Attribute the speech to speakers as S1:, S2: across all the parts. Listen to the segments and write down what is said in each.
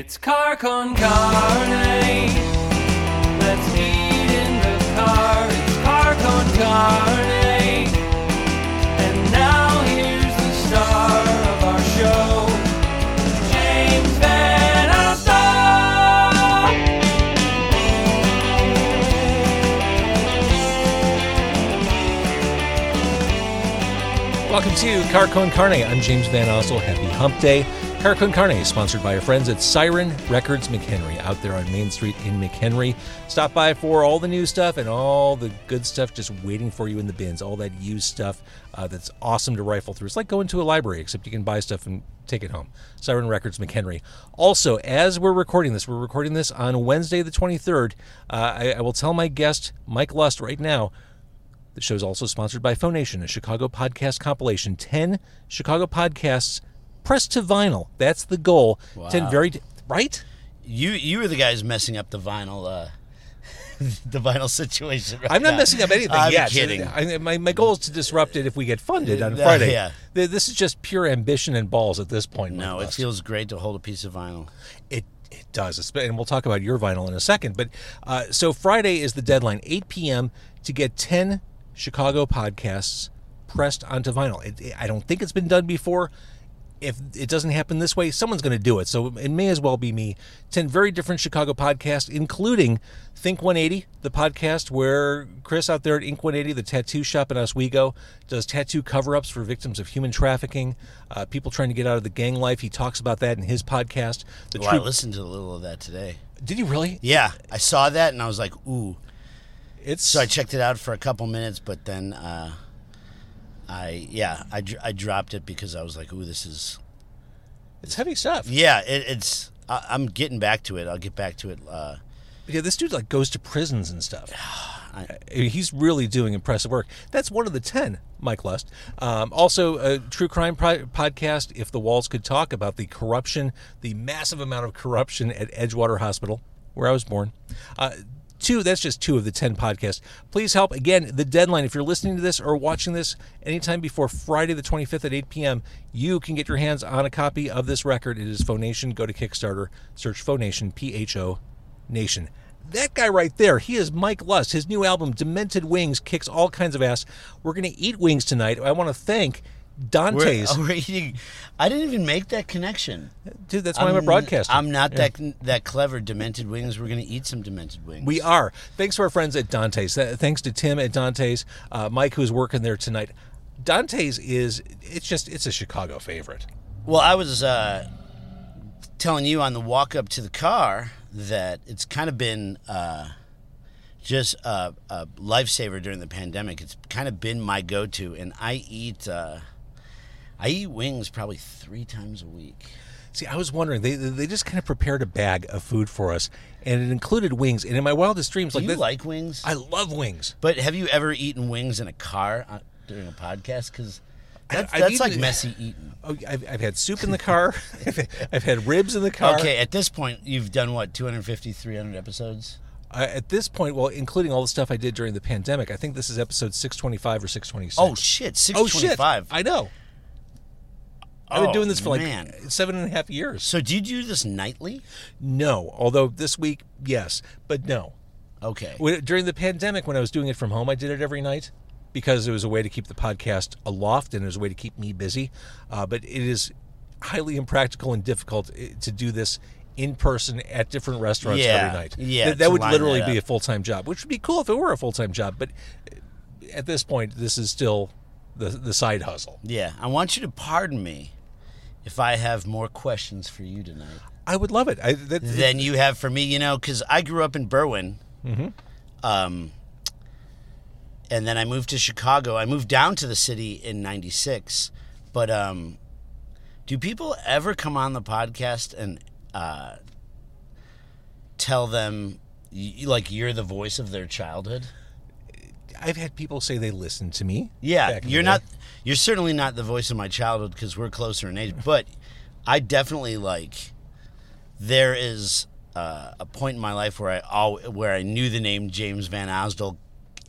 S1: It's car con carne. Let's eat in the car. It's car con carne. And now here's the star of our show, James Van Alstyne.
S2: Welcome to Car Con Carne. I'm James VanOsdol. Happy Hump Day. Con Carne sponsored by our friends at Siren Records McHenry out there on Main Street in McHenry. Stop by for all the new stuff and all the good stuff just waiting for you in the bins. All that used stuff uh, that's awesome to rifle through. It's like going to a library, except you can buy stuff and take it home. Siren Records McHenry. Also, as we're recording this, we're recording this on Wednesday the 23rd. Uh, I, I will tell my guest, Mike Lust, right now. The show is also sponsored by Phonation, a Chicago podcast compilation. 10 Chicago podcasts pressed to vinyl. That's the goal. 10 very, right?
S3: You you were the guys messing up the vinyl uh the vinyl situation. Right
S2: I'm not
S3: now.
S2: messing up anything
S3: I'm
S2: yet.
S3: kidding.
S2: I, my, my goal is to disrupt it if we get funded on Friday.
S3: yeah.
S2: Th- This is just pure ambition and balls at this point.
S3: no, it feels great to hold a piece of vinyl.
S2: It it does, and we'll talk about your vinyl in a second. But uh, so Friday is the deadline, 8 p.m. to get 10 Chicago podcasts pressed onto vinyl. It, I don't think it's been done before. If it doesn't happen this way, someone's going to do it. So it may as well be me. 10 very different Chicago podcasts, including Think 180, the podcast where Chris out there at Ink 180, the tattoo shop in Oswego, does tattoo cover ups for victims of human trafficking, uh, people trying to get out of the gang life. He talks about that in his podcast. The
S3: Well, I listened to a little of that today.
S2: Did you really?
S3: Yeah, I saw that and I was like, ooh.
S2: It's
S3: So I checked it out for a couple minutes, but then uh I yeah I, I dropped it because I was like, ooh, this is
S2: it's heavy stuff.
S3: yeah it, it's I, I'm getting back to it. I'll get back to it. Uh,
S2: Yeah, this dude like goes to prisons and stuff.
S3: I-
S2: He's really doing impressive work. That's one of the ten, Mike Lust. Um, also, a true crime pro- podcast, If the Walls Could Talk, about the corruption, the massive amount of corruption at Edgewater Hospital, where I was born. Uh, two, that's just two of the ten podcasts. Please help. Again, the deadline, if you're listening to this or watching this anytime before Friday the 25th at 8 p.m., you can get your hands on a copy of this record. It is Phonation. Go to Kickstarter, search Phonation, P H O Nation. That guy right there, he is Mike Lust. His new album, Demented Wings, kicks all kinds of ass. We're going to eat wings tonight. I want to thank Dante's.
S3: we're eating- I didn't even make that connection.
S2: Dude, that's why I'm, a broadcaster.
S3: I'm not that that clever. Demented wings. We're gonna eat some demented wings.
S2: We are. Thanks to our friends at Dante's. Thanks to Tim at Dante's, uh, Mike who's working there tonight. Dante's is it's just it's a Chicago favorite.
S3: Well, I was uh, telling you on the walk up to the car that it's kind of been uh, just a, a lifesaver during the pandemic. It's kind of been my go-to, and I eat uh, I eat wings probably three times a week.
S2: See, I was wondering they they just kind of prepared a bag of food for us, and it included wings. And in my wildest dreams,
S3: Do
S2: like
S3: you
S2: that-
S3: like wings?
S2: I love wings.
S3: but have you ever eaten wings in a car uh, during a podcast? Because that's, that's like messy eating.
S2: Oh, I've, I've had soup in the car. I've, had ribs in the car.
S3: Okay, at this point, you've done what 250, 300 episodes.
S2: Uh, at this point, well, including all the stuff I did during the pandemic, I think this is episode 625 or 626.
S3: Oh shit, six
S2: Oh, shit. I know. I've been
S3: Oh,
S2: doing this for like
S3: man.
S2: seven and a half years.
S3: So do you do this nightly?
S2: No, although this week, yes, but no.
S3: Okay.
S2: During the pandemic, when I was doing it from home, I did it every night because it was a way to keep the podcast aloft and it was a way to keep me busy. Uh, but it is highly impractical and difficult eh, to do this in person at different restaurants
S3: Yeah,
S2: every night.
S3: yeah,
S2: That, that would literally
S3: that
S2: be a full time job, which would be cool if it were a full time job. But eh, at this point, this is still the the side hustle.
S3: Yeah, I want you to pardon me if I have more questions for you tonight
S2: I would love it. I, that,
S3: than you have for me. You know, because I grew up in Berwyn,
S2: Mm-hmm.
S3: um, and then I moved to Chicago. I moved down to the city in '96. But um, do people ever come on the podcast and uh, tell them? y- Like you're the voice of their childhood.
S2: I've had people say they listen to me.
S3: Yeah, you're
S2: not. day.
S3: You're certainly not the voice of my childhood because we're closer in age. But I definitely like. There is uh, a point in my life where I al- where I knew the name James VanOsdol,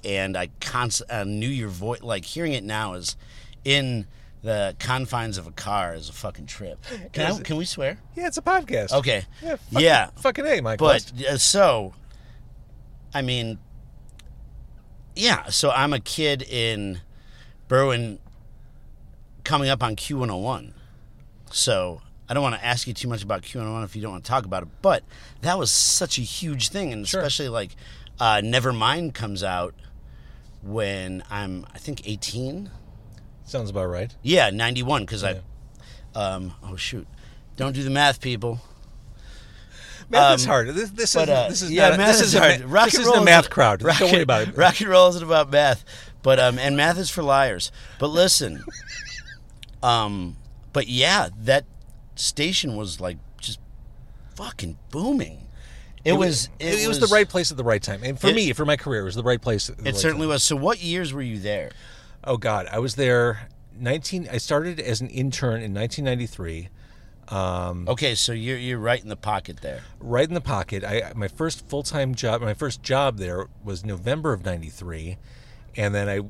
S3: and I const- uh, knew your voice. Like hearing it now is in the confines of a car is a fucking trip. Can, I, can we swear?
S2: Yeah, it's a podcast.
S3: Okay.
S2: Yeah. Fucking,
S3: Yeah.
S2: Fucking a, Mike.
S3: But uh, so, I mean, yeah. So I'm a kid in Berwyn, coming up on Q101. So I don't want to ask you too much about Q101 if you don't want to talk about it. But that was such a huge thing, and
S2: Sure.
S3: especially like uh, Nevermind comes out when I'm I think 18.
S2: sounds about right.
S3: Yeah, 91 because I. Um, oh shoot! Don't do the math, people.
S2: Math is
S3: Um,
S2: hard. This, this
S3: But
S2: is
S3: uh,
S2: this is
S3: yeah,
S2: not,
S3: math
S2: this
S3: is
S2: is
S3: hard.
S2: ma-
S3: Rock
S2: this
S3: and
S2: is the
S3: is-
S2: math crowd.
S3: rock
S2: Don't worry about it.
S3: Rock and roll isn't about math, but um, and math is for liars. But listen, um, but yeah, that station was like just fucking booming. It, was.
S2: It, was the right place at the right time, and for
S3: It-
S2: me, for my career, it was the right place. At the
S3: It
S2: right
S3: certainly
S2: time.
S3: was. So, what years were you there?
S2: Oh God, I was there. Nineteen. I started as an intern in 1993.
S3: Um, Okay, so you're you're right in the pocket there.
S2: right in the pocket. I my first full time job, my first job there was November of '93, and then I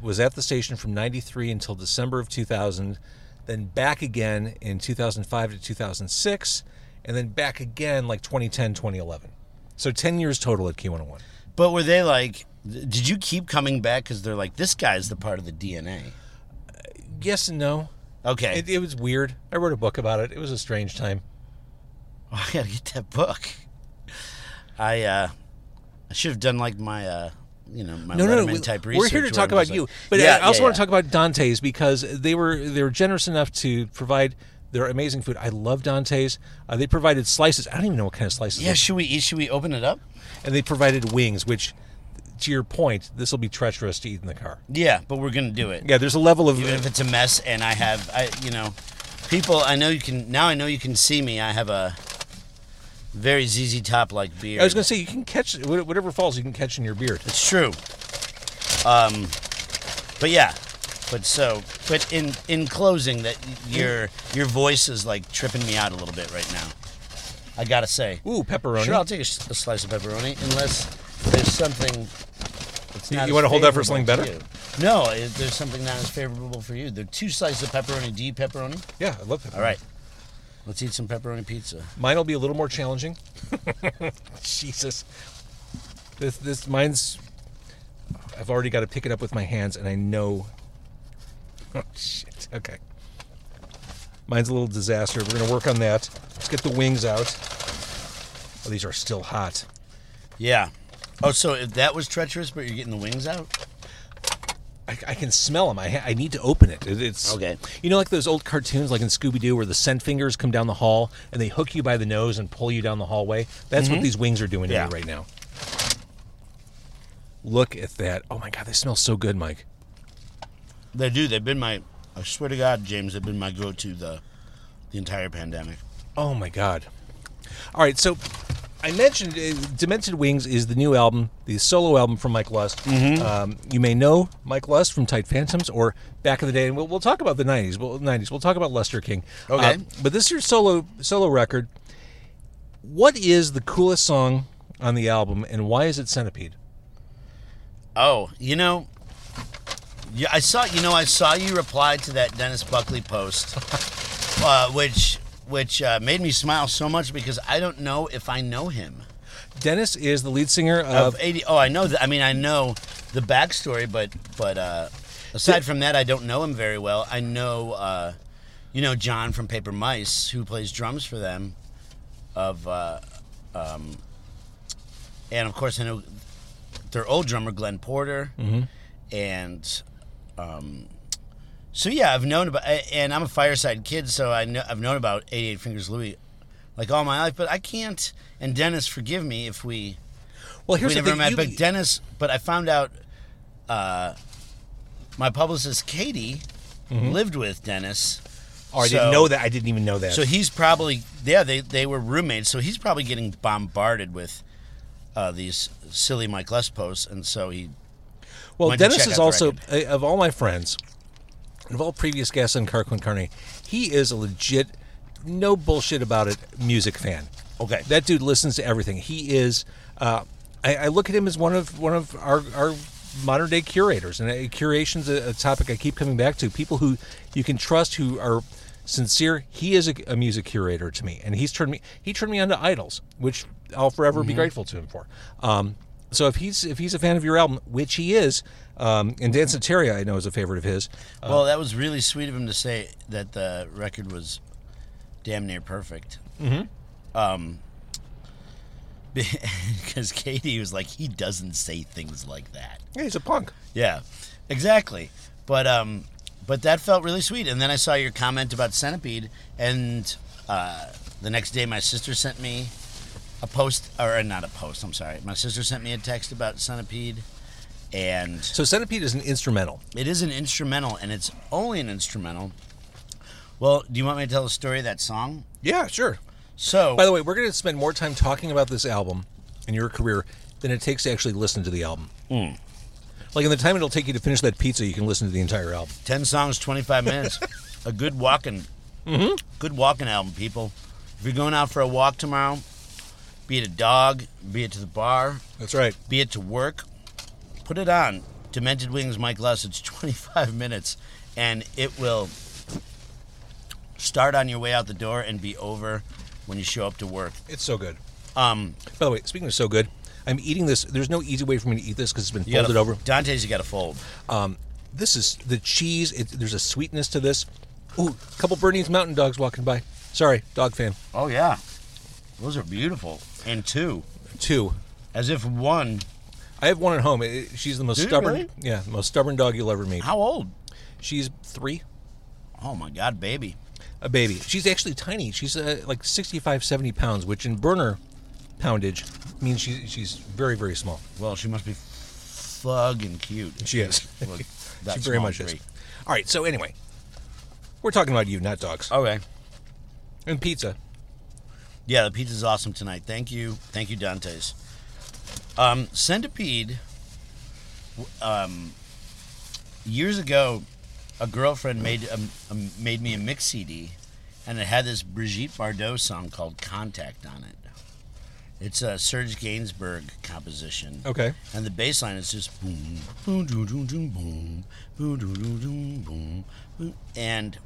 S2: was at the station from '93 until December of 2000, then back again in 2005 to 2006, and then back again like 2010, 2011. So 10 years total at Q101.
S3: But were they like? Did you keep coming back because they're like this guy's the part of the DNA?
S2: Yes and no.
S3: Okay,
S2: It, it was weird. I wrote a book about it. It was a strange time.
S3: Oh, I gotta get that book. I uh, I should have done like my uh, you know, my
S2: No, no, no.
S3: Letterman type
S2: We're here to talk about you, but
S3: Yeah,
S2: I also
S3: yeah,
S2: want
S3: yeah.
S2: to talk about Dante's because they were they were generous enough to provide their amazing food. I love Dante's. Uh, they provided slices. I don't even know what kind of slices.
S3: Yeah, should we eat? Should we open it up?
S2: and they provided wings, which, to your point, this will be treacherous to eat in the car.
S3: Yeah, but we're gonna do it.
S2: Yeah, there's a level of
S3: Even if it's a mess, and I have, I you know, people. I know you can now. I know you can see me. I have a very ZZ Top like beard.
S2: I was going to say you can catch whatever falls. You can catch in your beard.
S3: It's true. Um, but yeah, but so, but in in closing, that your your voice is like tripping me out a little bit right now. I gotta say.
S2: Ooh, pepperoni.
S3: Sure, I'll take a slice of pepperoni, unless there's something. That's
S2: You-
S3: not
S2: you wanna hold that for something better?
S3: you. No, there's something not as favorable for you. There are two slices of pepperoni. Do you pepperoni?
S2: yeah, I love pepperoni.
S3: All right, let's eat some pepperoni pizza.
S2: Mine will be a little more challenging. Jesus. This this mine's I've already got to pick it up with my hands and I know Oh shit. Okay. Mine's a little disaster. We're going to work on that. Let's get the wings out. Oh, these are still hot.
S3: Yeah. Oh, so if that was treacherous, but you're getting the wings out.
S2: I, I can smell them. I, I need to open it. It- It's
S3: Okay.
S2: You know, like those old cartoons, like in Scooby Doo, where the scent fingers come down the hall and they hook you by the nose and pull you down the hallway. That's what mm-hmm. these wings are doing to me right now. Look at that! Oh my god, they smell so good, Mike.
S3: They do. They've been my. I swear to God, James, they've been my go-to the, the entire pandemic.
S2: Oh my god! All right, so I mentioned uh, Demented Wings is the new album, the solo album from Mike Lust.
S3: Mm-hmm.
S2: Um, you may know Mike Lust from Tight Phantomz or back in the day, and we'll, we'll talk about the '90s. Well, '90s. We'll talk about Lustre King.
S3: Okay.
S2: Uh, but this is your solo solo record. What is the coolest song on the album, and why is it Centipede?
S3: Oh, you know, yeah, I saw. You know, I saw you reply to that Dennis Buckley post, uh, which which uh, made me smile so much because I don't know if I know him.
S2: Dennis is the lead singer
S3: Of
S2: of.
S3: eighty. Oh, I know. The, I mean, I know the backstory, but but uh, aside from that, I don't know him very well. I know, uh, you know, John from Paper Mice, who plays drums for them. Of, uh, um, and of course, I know their old drummer Glenn Porter, and um, so yeah, I've known about. And I'm a Fireside kid, so I know I've known about 88 Fingers Louie like all my life. But I can't. And Dennis, forgive me if we
S2: well, here's
S3: we
S2: the
S3: never
S2: thing.
S3: met.
S2: you-
S3: but Dennis, but I found out uh, my publicist Katie lived with Dennis.
S2: oh, I
S3: so-
S2: didn't know that. I didn't even know that.
S3: So he's probably yeah. They they were roommates. So he's probably getting bombarded with uh, these silly Mike Lust posts, and so he
S2: Well, Dennis is also uh, of all my friends, of all previous guests on Car Con Carne, he is a legit, no bullshit about it, music fan.
S3: okay.
S2: That dude listens to everything. He is. Uh, I, I look at him as one of one of our our modern day curators, and uh, curation's a, a topic I keep coming back to. People who you can trust, who are sincere. He is a, a music curator to me, and he's turned me he turned me on to idols, which I'll forever be grateful to him for. Um, so if he's if he's a fan of your album, which he is, um, and Danceteria I know is a favorite of his.
S3: well, that was really sweet of him to say that the record was damn near perfect. Mm-hmm. Um, because Katie was like, he doesn't say things like that.
S2: Yeah, he's a punk.
S3: Yeah, exactly. But um, but that felt really sweet. And then I saw your comment about Centipede, and uh, the next day my sister sent me a post, or uh, not a post. I'm sorry. My sister sent me a text about Centipede, and
S2: So Centipede is an instrumental.
S3: it is an instrumental, and it's only an instrumental. Well, do you want me to tell the story of that song?
S2: Yeah, sure.
S3: So,
S2: By the way, we're going to spend more time talking about this album and your career than it takes to actually listen to the album. Hmm. Like in the time it'll take you to finish that pizza, you can listen to the entire album.
S3: 10 songs, 25 minutes. a good walking, mm-hmm. good walking album, people. If you're going out for a walk tomorrow, be it a dog, be it to the bar,
S2: That's right.
S3: be it to work, put it on. Demented Wings, Mike Lust. It's 25 minutes, and it will start on your way out the door and be over when you show up to work.
S2: It's so good.
S3: Um,
S2: By the way, speaking of so good, I'm eating this. There's no easy way for me to eat this because it's been
S3: you gotta-
S2: folded over.
S3: Dante's, you got to fold.
S2: Um, this is the cheese. It, there's a sweetness to this. Ooh, a couple Bernese Mountain Dogs walking by. Sorry, dog fan.
S3: Oh yeah, those are beautiful. And two,
S2: Two.
S3: as if one.
S2: I have one at home. It- she's the most
S3: Do you
S2: stubborn.
S3: really?
S2: Yeah, the most stubborn dog you'll ever meet.
S3: How old?
S2: She's three.
S3: Oh my God, baby.
S2: a baby. She's actually tiny. She's uh, like 65, 70 pounds, which in Berner poundage means she, she's very, very small.
S3: Well, she must be fucking cute.
S2: She is.
S3: Look,
S2: she
S3: that
S2: very
S3: small
S2: much is.
S3: tree.
S2: All right, so anyway, we're talking about you, not dogs.
S3: Okay.
S2: And pizza.
S3: Yeah, the pizza's awesome tonight. Thank you, thank you, Dante's. Um, Centipede. Um, years ago, a girlfriend made a, a, made me a mix CD, and it had this Brigitte Bardot song called "Contact" on it. It's a Serge Gainsbourg composition.
S2: Okay.
S3: And the bass line is just boom, boom, boom, boom, boom, boom, boom, boom, boom, boom, boom, boom. And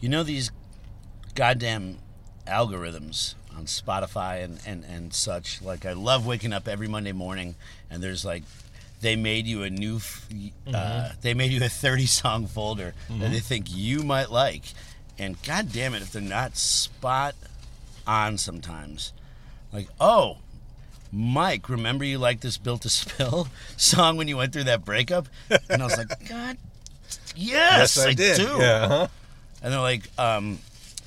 S3: you know these goddamn algorithms on Spotify and, and, and such. Like I love waking up every Monday morning and there's like they made you a new f- uh, they made you a 30 song folder that they think you might like. And god damn it if they're not spot on sometimes. Like, oh, Mike, remember you liked this Built to Spill song when you went through that breakup? And I was like, God, yes, I, do.
S2: Yeah. uh-huh.
S3: And they're like, um,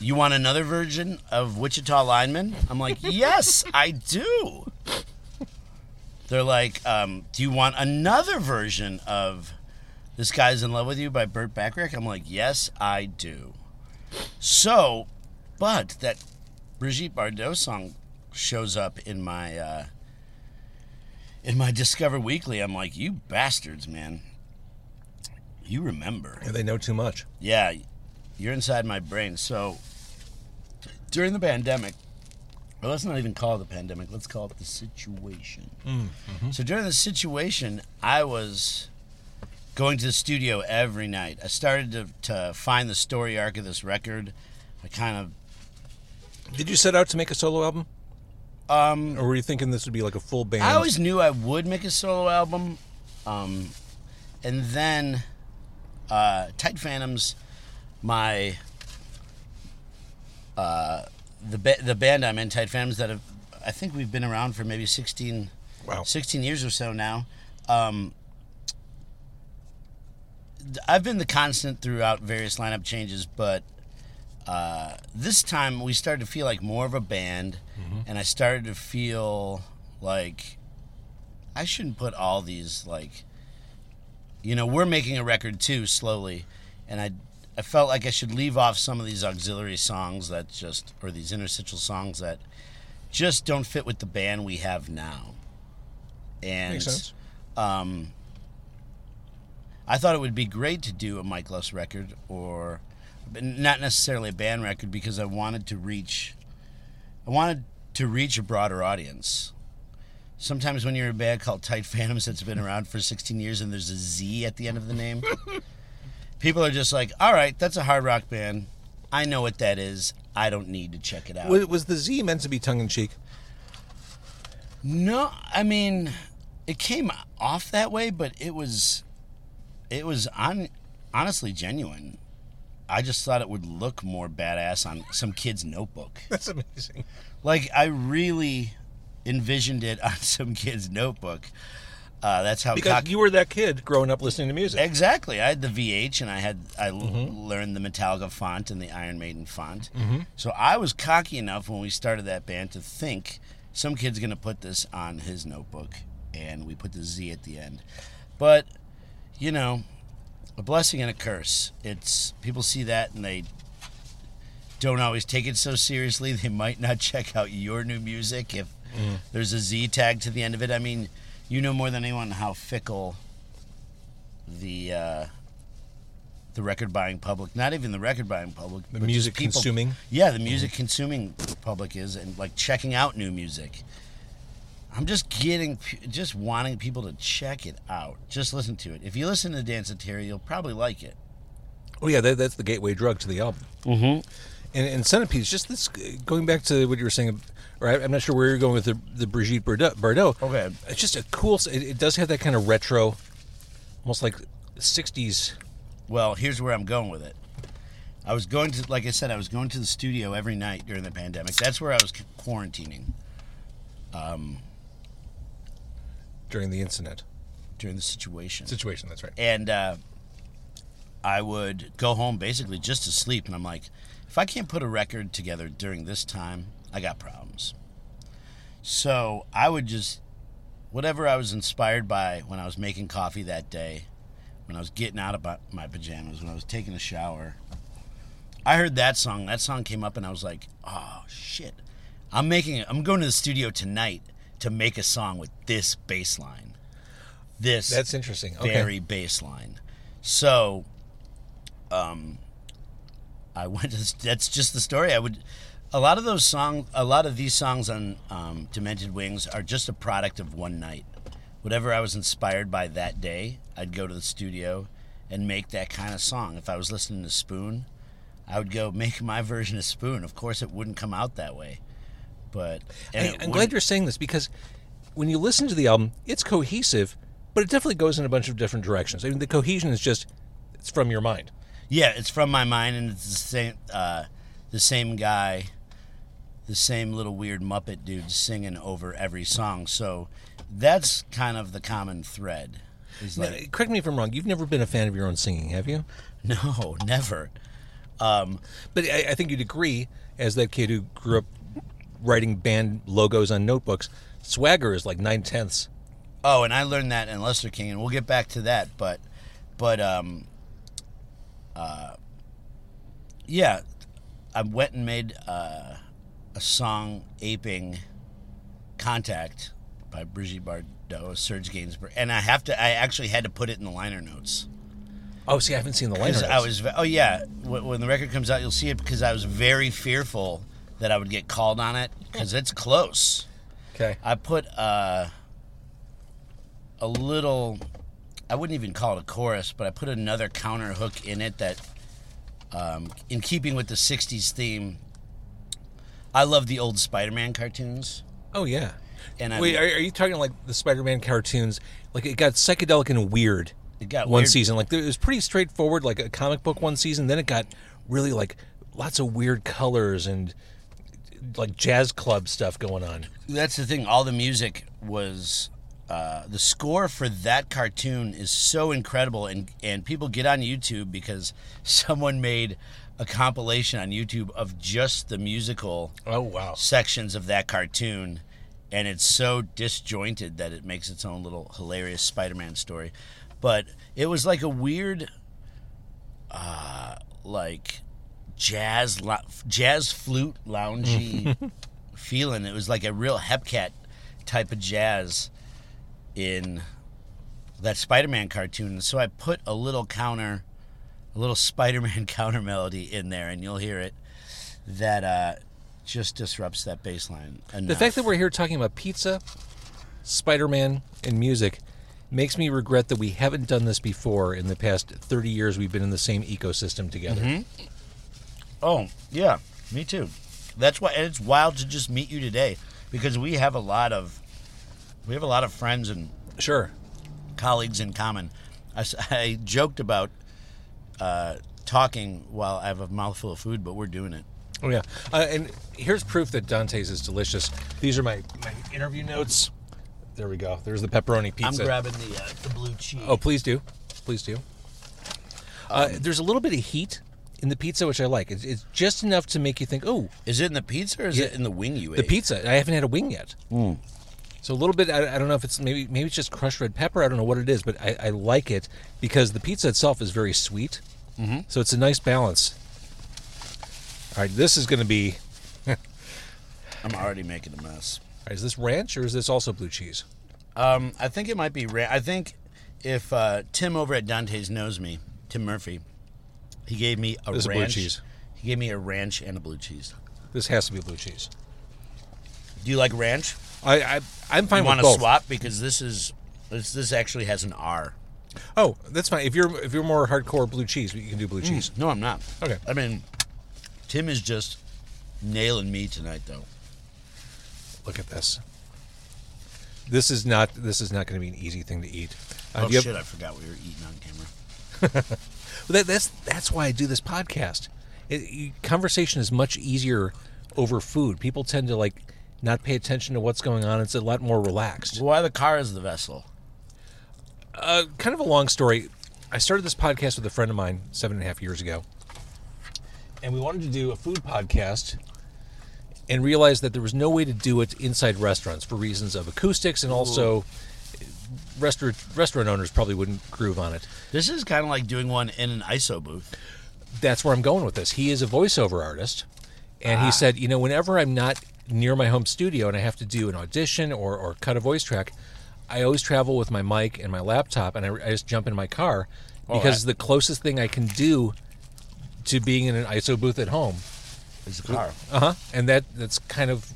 S3: you want another version of Wichita Lineman? I'm like, yes, I do. They're like, um, do you want another version of This Guy's in Love with You by Burt Bacharach? I'm like, yes, I do. So, but that Brigitte Bardot song shows up in my uh, in my Discover Weekly. I'm like, you bastards, man. You remember.
S2: Yeah, they know too much.
S3: Yeah, you're inside my brain. So during the pandemic, well, let's not even call it the pandemic. Let's call it the situation. So during the situation, I was going to the studio every night. I started to, to find the story arc of this record. I kind of,
S2: Did you set out to make a solo album?
S3: um,
S2: Or were you thinking this would be like a full band?
S3: I always knew I would make a solo album, um, and then uh, Tight Phantomz, my uh, the ba- the band I'm in, Tight Phantomz, that have I think we've been around for maybe 16,
S2: Wow.
S3: 16 years or so now. Um, I've been the constant throughout various lineup changes, but uh, this time we started to feel like more of a band, and I started to feel like I shouldn't put all these like, you know, we're making a record too slowly, and I I felt like I should leave off some of these auxiliary songs that just or these interstitial songs that just don't fit with the band we have now. And
S2: Makes sense.
S3: um, I thought it would be great to do a Mike Lust record or but not necessarily a band record because I wanted to reach I wanted to reach a broader audience. sometimes when you're a band called Tight Phantomz that's been around for 16 years and there's a Z at the end of the name, people are just like, all right, that's a hard rock band. I know what that is. I don't need to check it out.
S2: Was, was the Z meant to be tongue in cheek?
S3: No, I mean, it came off that way, but it was, it was on, honestly genuine. I just thought it would look more badass on some kid's notebook.
S2: That's amazing.
S3: Like I really envisioned it on some kid's notebook. Uh, that's how
S2: Because
S3: cock-
S2: you were that kid growing up listening to music.
S3: exactly. I had the VH and I had I
S2: Mm-hmm.
S3: learned the Metallica font and the Iron Maiden font. So I was cocky enough when we started that band to think some kid's gonna put this on his notebook, and we put the Z at the end. But you know, a blessing and a curse. It's people see that and they don't always take it so seriously. They might not check out your new music if there's a Z tag to the end of it. I mean, you know more than anyone how fickle the uh, the record buying public, not even the record buying public,
S2: The music
S3: people-
S2: consuming.
S3: yeah, the music consuming public is, and like checking out new music. I'm just getting, just wanting people to check it out. Just listen to it. If you listen to Danceteria, you'll probably like it.
S2: Oh yeah, that, that's the gateway drug to the album. Mm-hmm. And, and Centipedes, just this going back to what you were saying, I, I'm not sure where you're going with the the Brigitte Bardot. Bardot.
S3: Okay.
S2: it's just a cool. It, it does have that kind of retro, almost like '60s.
S3: Well, here's where I'm going with it. I was going to, like I said, I was going to the studio every night during the pandemic. That's where I was quarantining Um,
S2: during the incident
S3: during the situation.
S2: situation. That's right.
S3: and uh, I would go home basically just to sleep. And I'm like, if I can't put a record together during this time, I got problems. So I would just, whatever I was inspired by when I was making coffee that day, when I was getting out of my- pajamas, when I was taking a shower, I heard that song. That song came up, and I was like, oh shit. I'm making it. I'm going to the studio tonight to make a song with this bass line. This
S2: That's interesting. Okay.
S3: very bass line. So, um, I went to. That's just the story. I would. A lot of those songs, a lot of these songs on um, Demented Wings are just a product of one night. Whatever I was inspired by that day, I'd go to the studio and make that kind of song. If I was listening to Spoon, I would go make my version of Spoon. Of course, it wouldn't come out that way, but
S2: I, I'm glad you're saying this because when you listen to the album, it's cohesive, but it definitely goes in a bunch of different directions. I mean, the cohesion is just it's from your mind.
S3: Yeah, it's from my mind, and it's the same, uh, the same guy, the same little weird Muppet dude singing over every song. So that's kind of the common thread. Is
S2: Now,
S3: like,
S2: correct me if I'm wrong. You've never been a fan of your own singing, have you?
S3: no, never. Um,
S2: But I, I think you'd agree, as that kid who grew up writing band logos on notebooks, swagger is like nine tenths.
S3: oh, and I learned that in Lustre King, and we'll get back to that. But, but, um, uh, yeah, I went and made uh, a song aping "Contact" by Brigitte Bardot, Serge Gainsbourg, and I have to. I actually had to put it in the liner notes.
S2: Oh, see, I haven't seen the liner. Notes.
S3: I was. Oh yeah, when, when the record comes out, you'll see it because I was very fearful that I would get called on it because it's close.
S2: okay.
S3: I put uh, a little, I wouldn't even call it a chorus, but I put another counter hook in it that, um, in keeping with the '60s theme, I love the old Spider-Man cartoons.
S2: Oh yeah.
S3: And I,
S2: Wait, are, are you talking like the Spider-Man cartoons? Like it got psychedelic and weird.
S3: It got
S2: one
S3: weird.
S2: season. Like it was pretty straightforward, like a comic book one season. Then it got really like lots of weird colors and like jazz club stuff going on.
S3: that's the thing. All the music was uh, the score for that cartoon is so incredible, and and people get on YouTube because someone made a compilation on YouTube of just the musical
S2: Oh wow.
S3: sections of that cartoon, and it's so disjointed that it makes its own little hilarious Spider-Man story. But it was like a weird, uh, like jazz lo- jazz flute loungy feeling. It was like a real Hepcat type of jazz in that Spider-Man cartoon. So I put a little counter, a little Spider-Man counter melody in there, and you'll hear it. That uh, just disrupts that bass line.
S2: The fact that we're here talking about pizza Spider-Man and music makes me regret that we haven't done this before in the past 30 years we've been in the same ecosystem together.
S3: Oh, yeah, me too. That's why and it's wild to just meet you today because we have a lot of we have a lot of friends and
S2: Sure.
S3: colleagues in common. I joked about uh, talking while I have a mouthful of food, but we're doing it.
S2: Oh yeah, uh, and here's proof that Dante's is delicious. These are my, my interview notes. There we go. There's the pepperoni pizza.
S3: I'm grabbing the uh, the blue cheese.
S2: Oh, please do, please do. Uh, there's a little bit of heat in the pizza, which I like. It's, it's just enough to make you think, "Oh,
S3: Is it in the pizza or is
S2: Yeah.
S3: it in the wing you
S2: the
S3: ate?
S2: The pizza." I haven't had a wing yet, so a little bit. I, I don't know if it's maybe maybe it's just crushed red pepper. I don't know what it is, but I, I like it because the pizza itself is very sweet. Mm-hmm. So it's a nice balance. All right, this is going to be.
S3: I'm already making a mess.
S2: Is this ranch or is this also blue cheese?
S3: Um, I think it might be. Ra- I think if uh, Tim over at Dante's knows me, Tim Murphy, he gave me a
S2: This is blue
S3: ranch.
S2: cheese.
S3: He gave me a ranch and a blue cheese.
S2: This has to be blue cheese.
S3: Do you like ranch?
S2: I, I I'm fine
S3: you want to swap because this is this this actually has an R.
S2: Oh, that's fine. If you're if you're more hardcore blue cheese, you can do blue cheese.
S3: No, I'm not.
S2: Okay.
S3: I mean, Tim is just nailing me tonight, though.
S2: Look at this. This is not this is not going to be an easy thing to eat. Uh,
S3: oh
S2: you have-
S3: shit! I forgot what we were eating on camera.
S2: that, that's that's why I do this podcast. It, you, conversation is much easier over food. People tend to like not pay attention to what's going on. It's a lot more relaxed.
S3: Well, why the car is the vessel?
S2: Uh, kind of a long story. I started this podcast with a friend of mine seven and a half years ago, and we wanted to do a food podcast, and realized that there was no way to do it inside restaurants for reasons of acoustics, and also restaurant restaurant owners probably wouldn't groove on it.
S3: This is kind of like doing one in an ISO booth.
S2: That's where I'm going with this. He is a voiceover artist, and he said, you know, whenever I'm not near my home studio and I have to do an audition or, or cut a voice track, I always travel with my mic and my laptop, and I, I just jump in my car because
S3: I-
S2: the closest thing I can do to being in an ISO booth at home.
S3: Is the car?
S2: Uh huh. And that that's kind of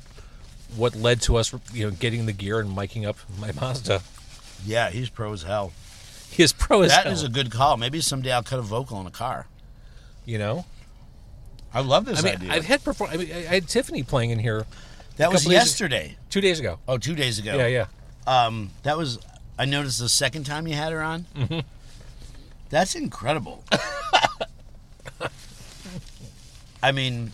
S2: what led to us, you know, getting the gear and miking up my Mazda.
S3: Yeah, he's pro as hell.
S2: He is pro as
S3: That
S2: hell,
S3: is a good call. Maybe someday I'll cut a vocal in a car.
S2: you know.
S3: I love this
S2: I mean,
S3: idea.
S2: I've had perform. I, mean, I I had Tiffany playing in here
S3: that was
S2: couple days-
S3: yesterday.
S2: two days ago.
S3: Oh, two days ago.
S2: Yeah, yeah.
S3: Um, that was. I noticed the second time you had her on. Mm-hmm. That's incredible. I mean,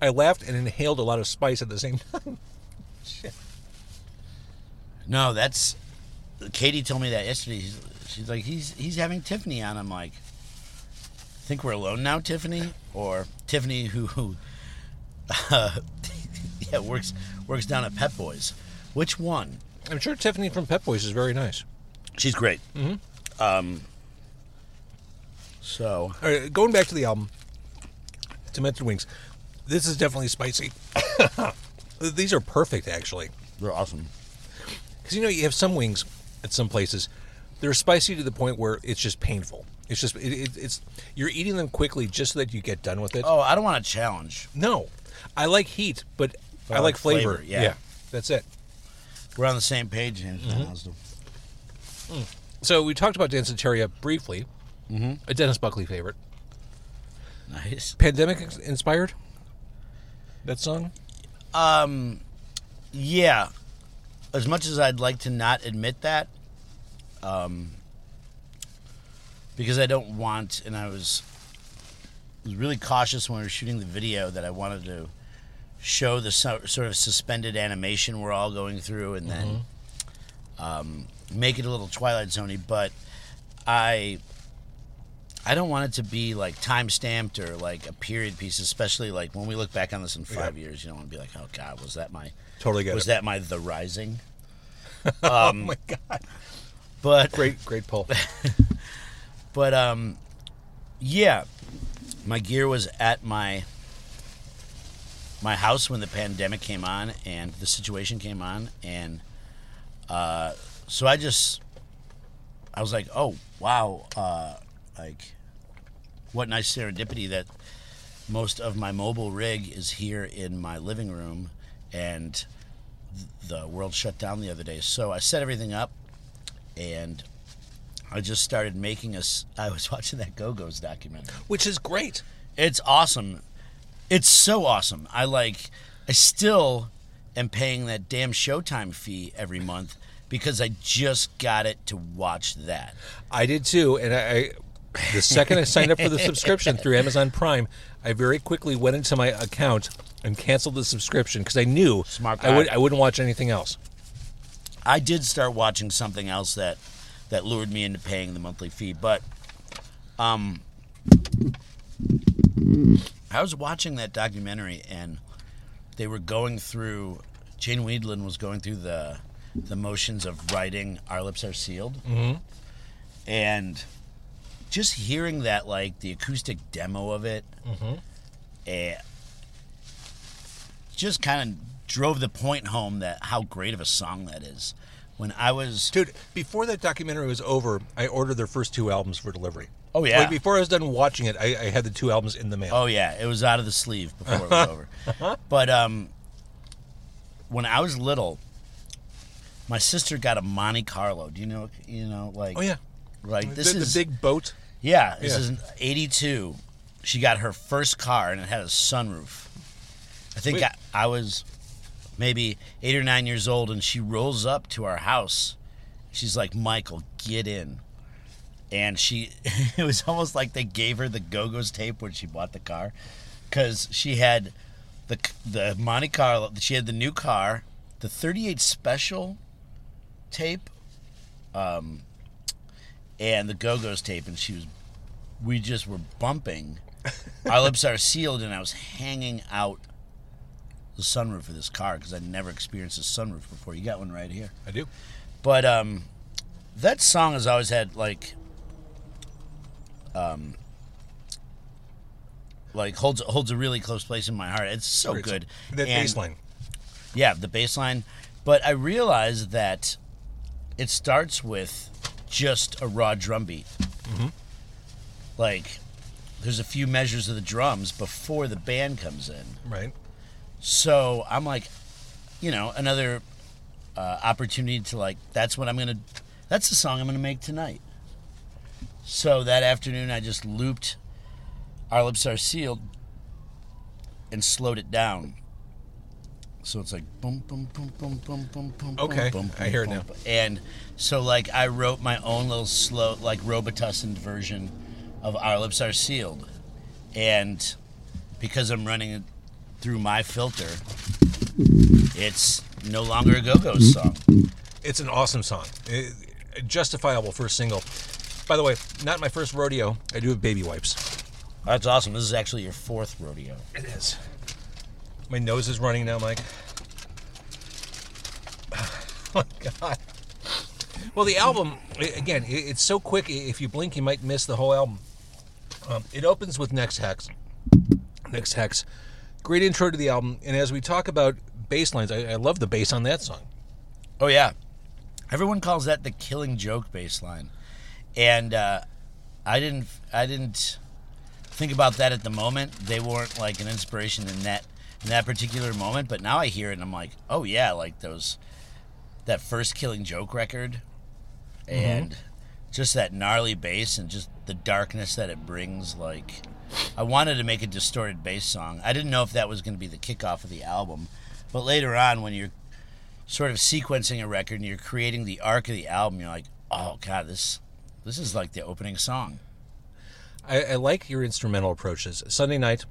S2: I laughed and inhaled a lot of spice at the same time.
S3: no, that's. Katie told me that yesterday. She's, she's like, he's he's having Tiffany on. I'm like, think we're alone now, Tiffany, or Tiffany who, who uh, yeah, works works down at Pet Boys. Which one?
S2: I'm sure Tiffany from Pet Boys is very nice.
S3: She's great. Mm-hmm. Um. So
S2: right, going back to the album, Demented Wings. This is definitely spicy. These are perfect, actually.
S3: they're awesome.
S2: Because you know, you have some wings at some places, they're spicy to the point where it's just painful. It's just, it, it, it's, you're eating them quickly just so that you get done with it.
S3: Oh, I don't want a challenge.
S2: No, I like heat, but
S3: But
S2: I like
S3: like
S2: flavor.
S3: flavor, yeah.
S2: that's it.
S3: We're on the same page, James.
S2: Mm-hmm.
S3: Mazda.
S2: So we talked about Danceteria briefly. Mm-hmm. A Dennis Buckley favorite.
S3: Nice.
S2: Pandemic inspired. That song.
S3: Um, yeah. As much as I'd like to not admit that, um, because I don't want, and I was was really cautious when we were shooting the video that I wanted to show the so, sort of suspended animation we're all going through, and then um, make it a little Twilight Zoney. But I I don't want it to be like time stamped or like a period piece, especially like when we look back on this in five years. You don't want to be like, oh God, was that my
S2: Totally get
S3: was
S2: it.
S3: that my The Rising?
S2: oh my god!
S3: But
S2: Great, great pull.
S3: but um, yeah, my gear was at my my house when the pandemic came on and the situation came on, and uh, so I just I was like, oh wow, uh, like what nice serendipity that most of my mobile rig is here in my living room, and the world shut down the other day. So I set everything up, and I just started making us. I was watching that Go Go's documentary.
S2: Which is great.
S3: It's awesome. It's so awesome. I like. I still am paying that damn Showtime fee every month because I just got it to watch that.
S2: I did too, and I, I the second I signed up for the subscription through Amazon Prime, I very quickly went into my account and canceled the subscription because I knew
S3: Smart
S2: I would. I wouldn't watch anything else.
S3: I did start watching something else that that lured me into paying the monthly fee, but um I was watching that documentary and they were going through Jane Wiedlin was going through the the motions of writing Our Lips Are Sealed.
S2: Mhm.
S3: And just hearing that like the acoustic demo of it
S2: Mhm.
S3: eh, just kind of drove the point home that how great of a song that is. When I was
S2: Dude, before that documentary was over, I ordered their first two albums for delivery.
S3: Oh, yeah.
S2: Like, before I was done watching it, I, I had the two albums in the mail.
S3: Oh yeah, it was out of the sleeve before it was over. But um, when I was little, my sister got a Monte Carlo. Do you know? You know, like
S2: Oh, yeah,
S3: like this
S2: the,
S3: is
S2: the big boat.
S3: yeah. This
S2: Yeah.
S3: is '82. She got her first car and it had a sunroof. I think I, I was maybe eight or nine years old, and she rolls up to our house. She's like, "Michael, get in." And she, it was almost like they gave her the Go Go's tape when she bought the car, because she had the the Monte Carlo. She had the new car, the 38 Special tape, um, and the Go Go's tape, and she was. We just were bumping. Our lips are sealed, and I was hanging out the sunroof of this car because I'd never experienced a sunroof before. You got one right here.
S2: I do.
S3: But um, that song has always had like, um, like holds holds a really close place in my heart. It's so
S2: Great
S3: good.
S2: That
S3: And-
S2: bass line.
S3: yeah, the baseline. But I realized that it starts with just a raw drum beat. Like, there's a few measures of the drums before the band comes in.
S2: Right.
S3: So I'm like, you know, another uh, opportunity to like. That's what I'm gonna. That's the song I'm gonna make tonight. So that afternoon, I just looped "Our Lips Are Sealed" and slowed it down. So it's like boom, boom, boom, boom, boom, boom, boom.
S2: Okay,
S3: boom,
S2: I
S3: boom,
S2: hear it
S3: boom,
S2: now.
S3: boom. And so like I wrote my own little slow, like Robitussin version of "Our Lips Are Sealed," and because I'm running it through my filter, it's no longer a Go Go's song.
S2: It's an awesome song. It- justifiable first single. By the way, not my first rodeo. I do have baby wipes.
S3: That's awesome. This is actually your fourth rodeo.
S2: It is. My nose is running now, Mike. Oh my god. Well, the album again, it's so quick. If you blink, you might miss the whole album. Um, it opens with Next Hex. Next Hex. Great intro to the album. And as we talk about bass lines, I, I love the bass on that song.
S3: Oh yeah, everyone calls that the Killing Joke bass line, and uh, I didn't. I didn't think about that at the moment. They weren't like an inspiration in that in that particular moment. But now I hear it and I'm like, oh yeah, like those that first Killing Joke record, and just that gnarly bass and just the darkness that it brings. Like, I wanted to make a distorted bass song. I didn't know if that was going to be the kickoff of the album, but later on when you're sort of sequencing a record and you're creating the arc of the album, you're like, oh god, this this is like the opening song.
S2: I, I like your instrumental approaches. Sunday Night,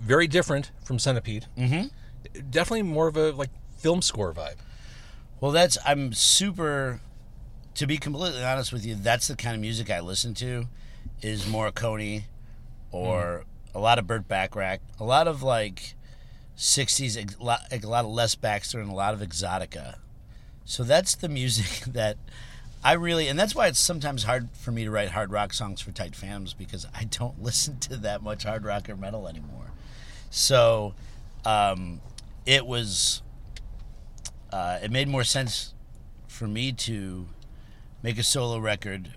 S2: very different from Centipede.
S3: Mhm.
S2: Definitely more of a like film score vibe.
S3: Well, that's I'm super. To be completely honest with you, that's the kind of music I listen to, is Morricone, or a lot of Burt Bacharach, a lot of like, '60s, ex- lot- a lot of Les Baxter, and a lot of Exotica. So that's the music that I really, and that's why it's sometimes hard for me to write hard rock songs for Tight fams because I don't listen to that much hard rock or metal anymore. So, um, it was uh, it made more sense for me to make a solo record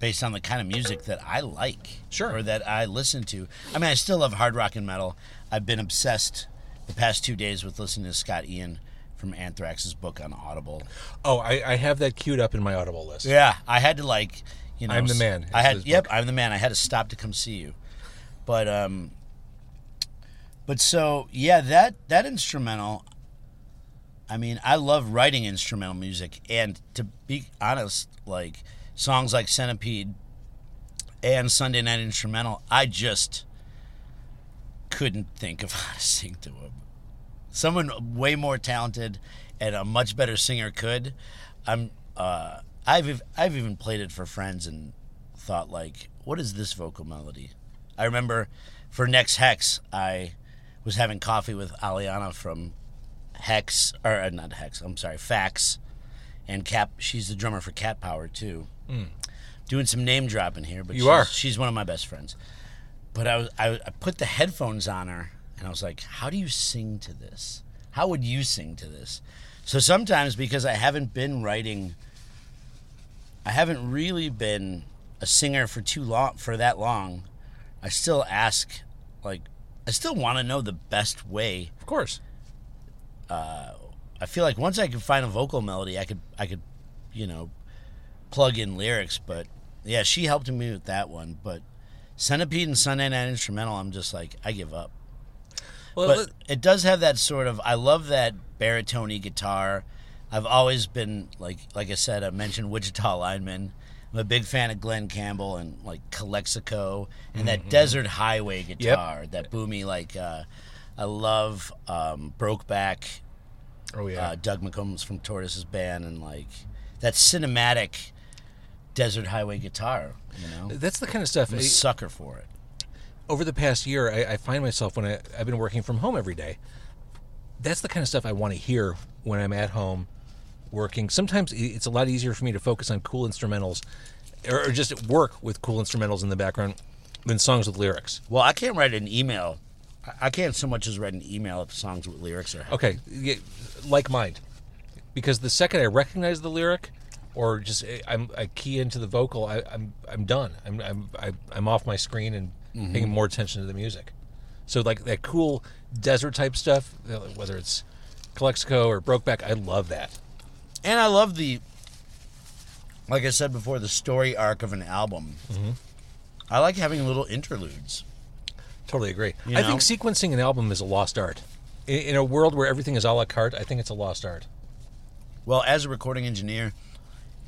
S3: based on the kind of music that I like,
S2: Sure.
S3: or that I listen to. I mean, I still love hard rock and metal. I've been obsessed the past two days with listening to Scott Ian from Anthrax's book on Audible.
S2: Oh, I, I have that queued up in my Audible list.
S3: Yeah, I had to like, you know,
S2: I'm the Man
S3: I had yep,
S2: book.
S3: I'm the man. I had to stop to come see you, but um, but so yeah, that that instrumental. I mean, I love writing instrumental music, and to be honest, like songs like Centipede and Sunday Night Instrumental, I just couldn't think of how to sing to them. Someone way more talented and a much better singer could. I'm. Uh, I've I've even played it for friends and thought like, what is this vocal melody? I remember for next Hex, I was having coffee with Alianna from Hex or uh, not Hex. I'm sorry, FACS, and Cap. She's the drummer for Cat Power too. Doing some name dropping here, but
S2: You
S3: she's,
S2: are.
S3: She's one of my best friends. But I was I, I put the headphones on her and I was like, "How do you sing to this? How would you sing to this?" So sometimes because I haven't been writing, I haven't really been a singer for too long for that long. I still ask, like, I still want to know the best way.
S2: Of course.
S3: Uh, I feel like once I could find a vocal melody, I could I could, you know, plug in lyrics. But yeah, she helped me with that one. But Centipede and Sunday Night Instrumental, I'm just like, I give up.
S2: Well,
S3: but it does have that sort of I love that baritone guitar. I've always been like like I said, I mentioned Wichita Lineman. I'm a big fan of Glen Campbell and like Calexico and that Desert Highway guitar, that boomy like uh, I love um, Brokeback,
S2: oh yeah.
S3: uh, Doug McCombs from Tortoise's band and like that cinematic Desert Highway guitar, you know.
S2: That's the kind of stuff.
S3: I'm a sucker for it.
S2: Over the past year, I, I find myself when I, I've been working from home every day. That's the kind of stuff I want to hear when I'm at home working. Sometimes it's a lot easier for me to focus on cool instrumentals or, just work with cool instrumentals in the background than songs with lyrics.
S3: Well, I can't write an email. I- I can't so much as write an email if songs with lyrics are.
S2: Okay, yeah, like mind. Because the second I recognize the lyric or just I- I'm, I key into the vocal, I, I'm I'm done. I'm I'm I, I'm off my screen and paying more attention to the music. So like that cool desert type stuff, uh, whether it's Calexico or Brokeback, I love that.
S3: And I love the, like I said before, the story arc of an album.
S2: Mm-hmm.
S3: I like having little interludes.
S2: Totally agree.
S3: You
S2: I
S3: know?
S2: think sequencing an album is a lost art. In, in a world where everything is a la carte, I think it's a lost art.
S3: Well, as a recording engineer,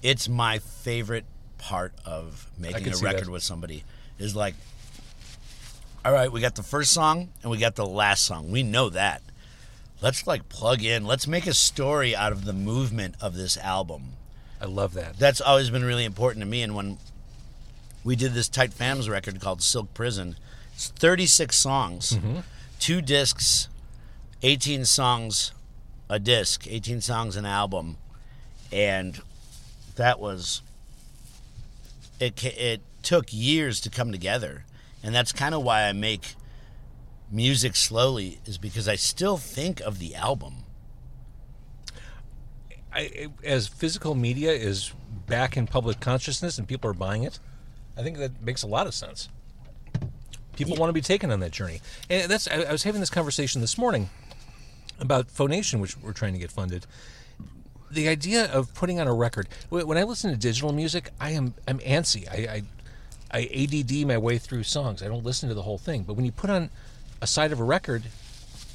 S3: it's my favorite part of making a record
S2: that.
S3: with somebody. Is like, all right, we got the first song and we got the last song. We know that. Let's like plug in. Let's make a story out of the movement of this album.
S2: I love that.
S3: that's always been really important to me. And when we did this Tight Phantomz record called Silk Prison, it's 36 songs, mm-hmm. two discs, 18 songs a disc, 18 songs an album, and that was it. It took years to come together, and that's kind of why I make music slowly, is because I still think of the album.
S2: I, as physical media is back in public consciousness and people are buying it, I think that makes a lot of sense. People want to be taken on that journey, and that's. I, I was having this conversation this morning about Phonation, which we're trying to get funded. The idea of putting on a record. When I listen to digital music, I am I'm antsy. I, I I ADD my way through songs. I don't listen to the whole thing. But when you put on a side of a record,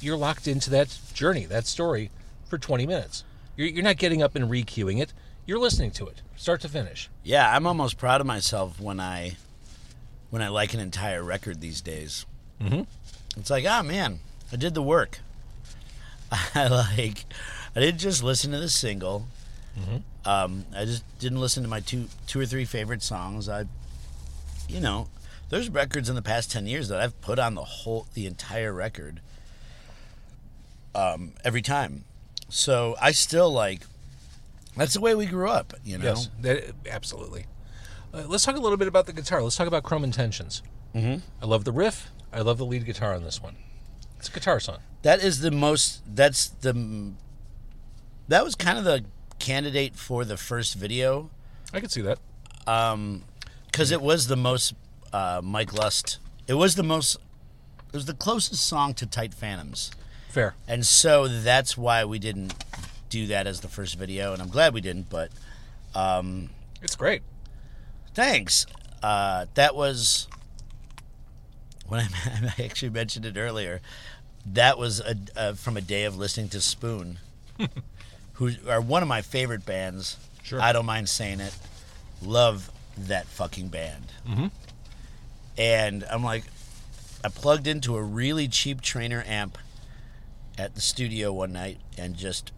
S2: you're locked into that journey, that story, for 20 minutes. You're, you're not getting up and re-queuing it. You're listening to it, start to finish.
S3: Yeah, I'm almost proud of myself when I when I like an entire record these days. Mm-hmm. It's like, ah, man, I did the work. I like, I didn't just listen to the single. Um, I just didn't listen to my two two or three favorite songs. I, you know, there's records in the past ten years that I've put on the whole the entire record. Um, every time, so I still like. That's the way we grew up, you know.
S2: Yes, that, absolutely. Uh, let's talk a little bit about the guitar. Let's talk about Chrome Intentions. Mm-hmm. I love the riff. I love the lead guitar on this one. It's a guitar song.
S3: That is the most. That's the. That was kind of the candidate for the first video,
S2: I could see that.
S3: Because it was the most uh, Mike Lust. It was the most. It was the closest song to Tight Phantomz,
S2: Fair.
S3: and so that's why we didn't do that as the first video, and I'm glad we didn't. But um,
S2: It's great.
S3: thanks. Uh, that was when I, I actually mentioned it earlier. That was a, uh, from a day of listening to Spoon, who are one of my favorite bands.
S2: Sure.
S3: I don't mind saying it. Love that fucking band.
S2: Mhm.
S3: And I'm like, I plugged into a really cheap trainer amp at the studio one night and just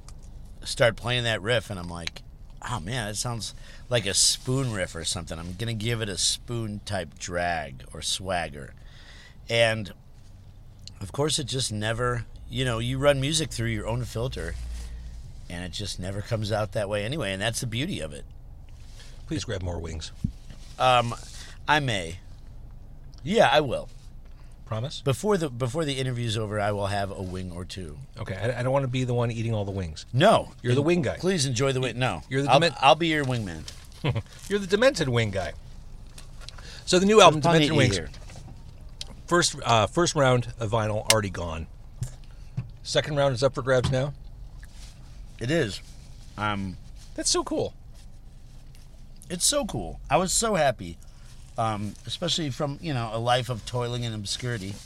S3: started playing that riff, and I'm like, oh man, it sounds like a spoon riff or something. I'm gonna give it a spoon type drag or swagger, and of course, it just never. You know, you run music through your own filter, and it just never comes out that way anyway, and that's the beauty of it.
S2: Please grab more wings.
S3: Um, I may. Yeah, I will.
S2: Promise?
S3: Before the before the interview's over, I will have a wing or two.
S2: Okay, I, I don't want to be the one eating all the wings.
S3: No,
S2: You're the wing guy.
S3: Please enjoy the wing. No,
S2: You're the
S3: I'll,
S2: dement-
S3: I'll be your wingman.
S2: You're the demented wing guy. So the new album,
S3: Plenty to eat
S2: Wings,
S3: here.
S2: first uh, first round of vinyl already gone. Second round is up for grabs now.
S3: It is. Um,
S2: That's so cool.
S3: It's so cool. I was so happy, um, especially from you know a life of toiling in obscurity.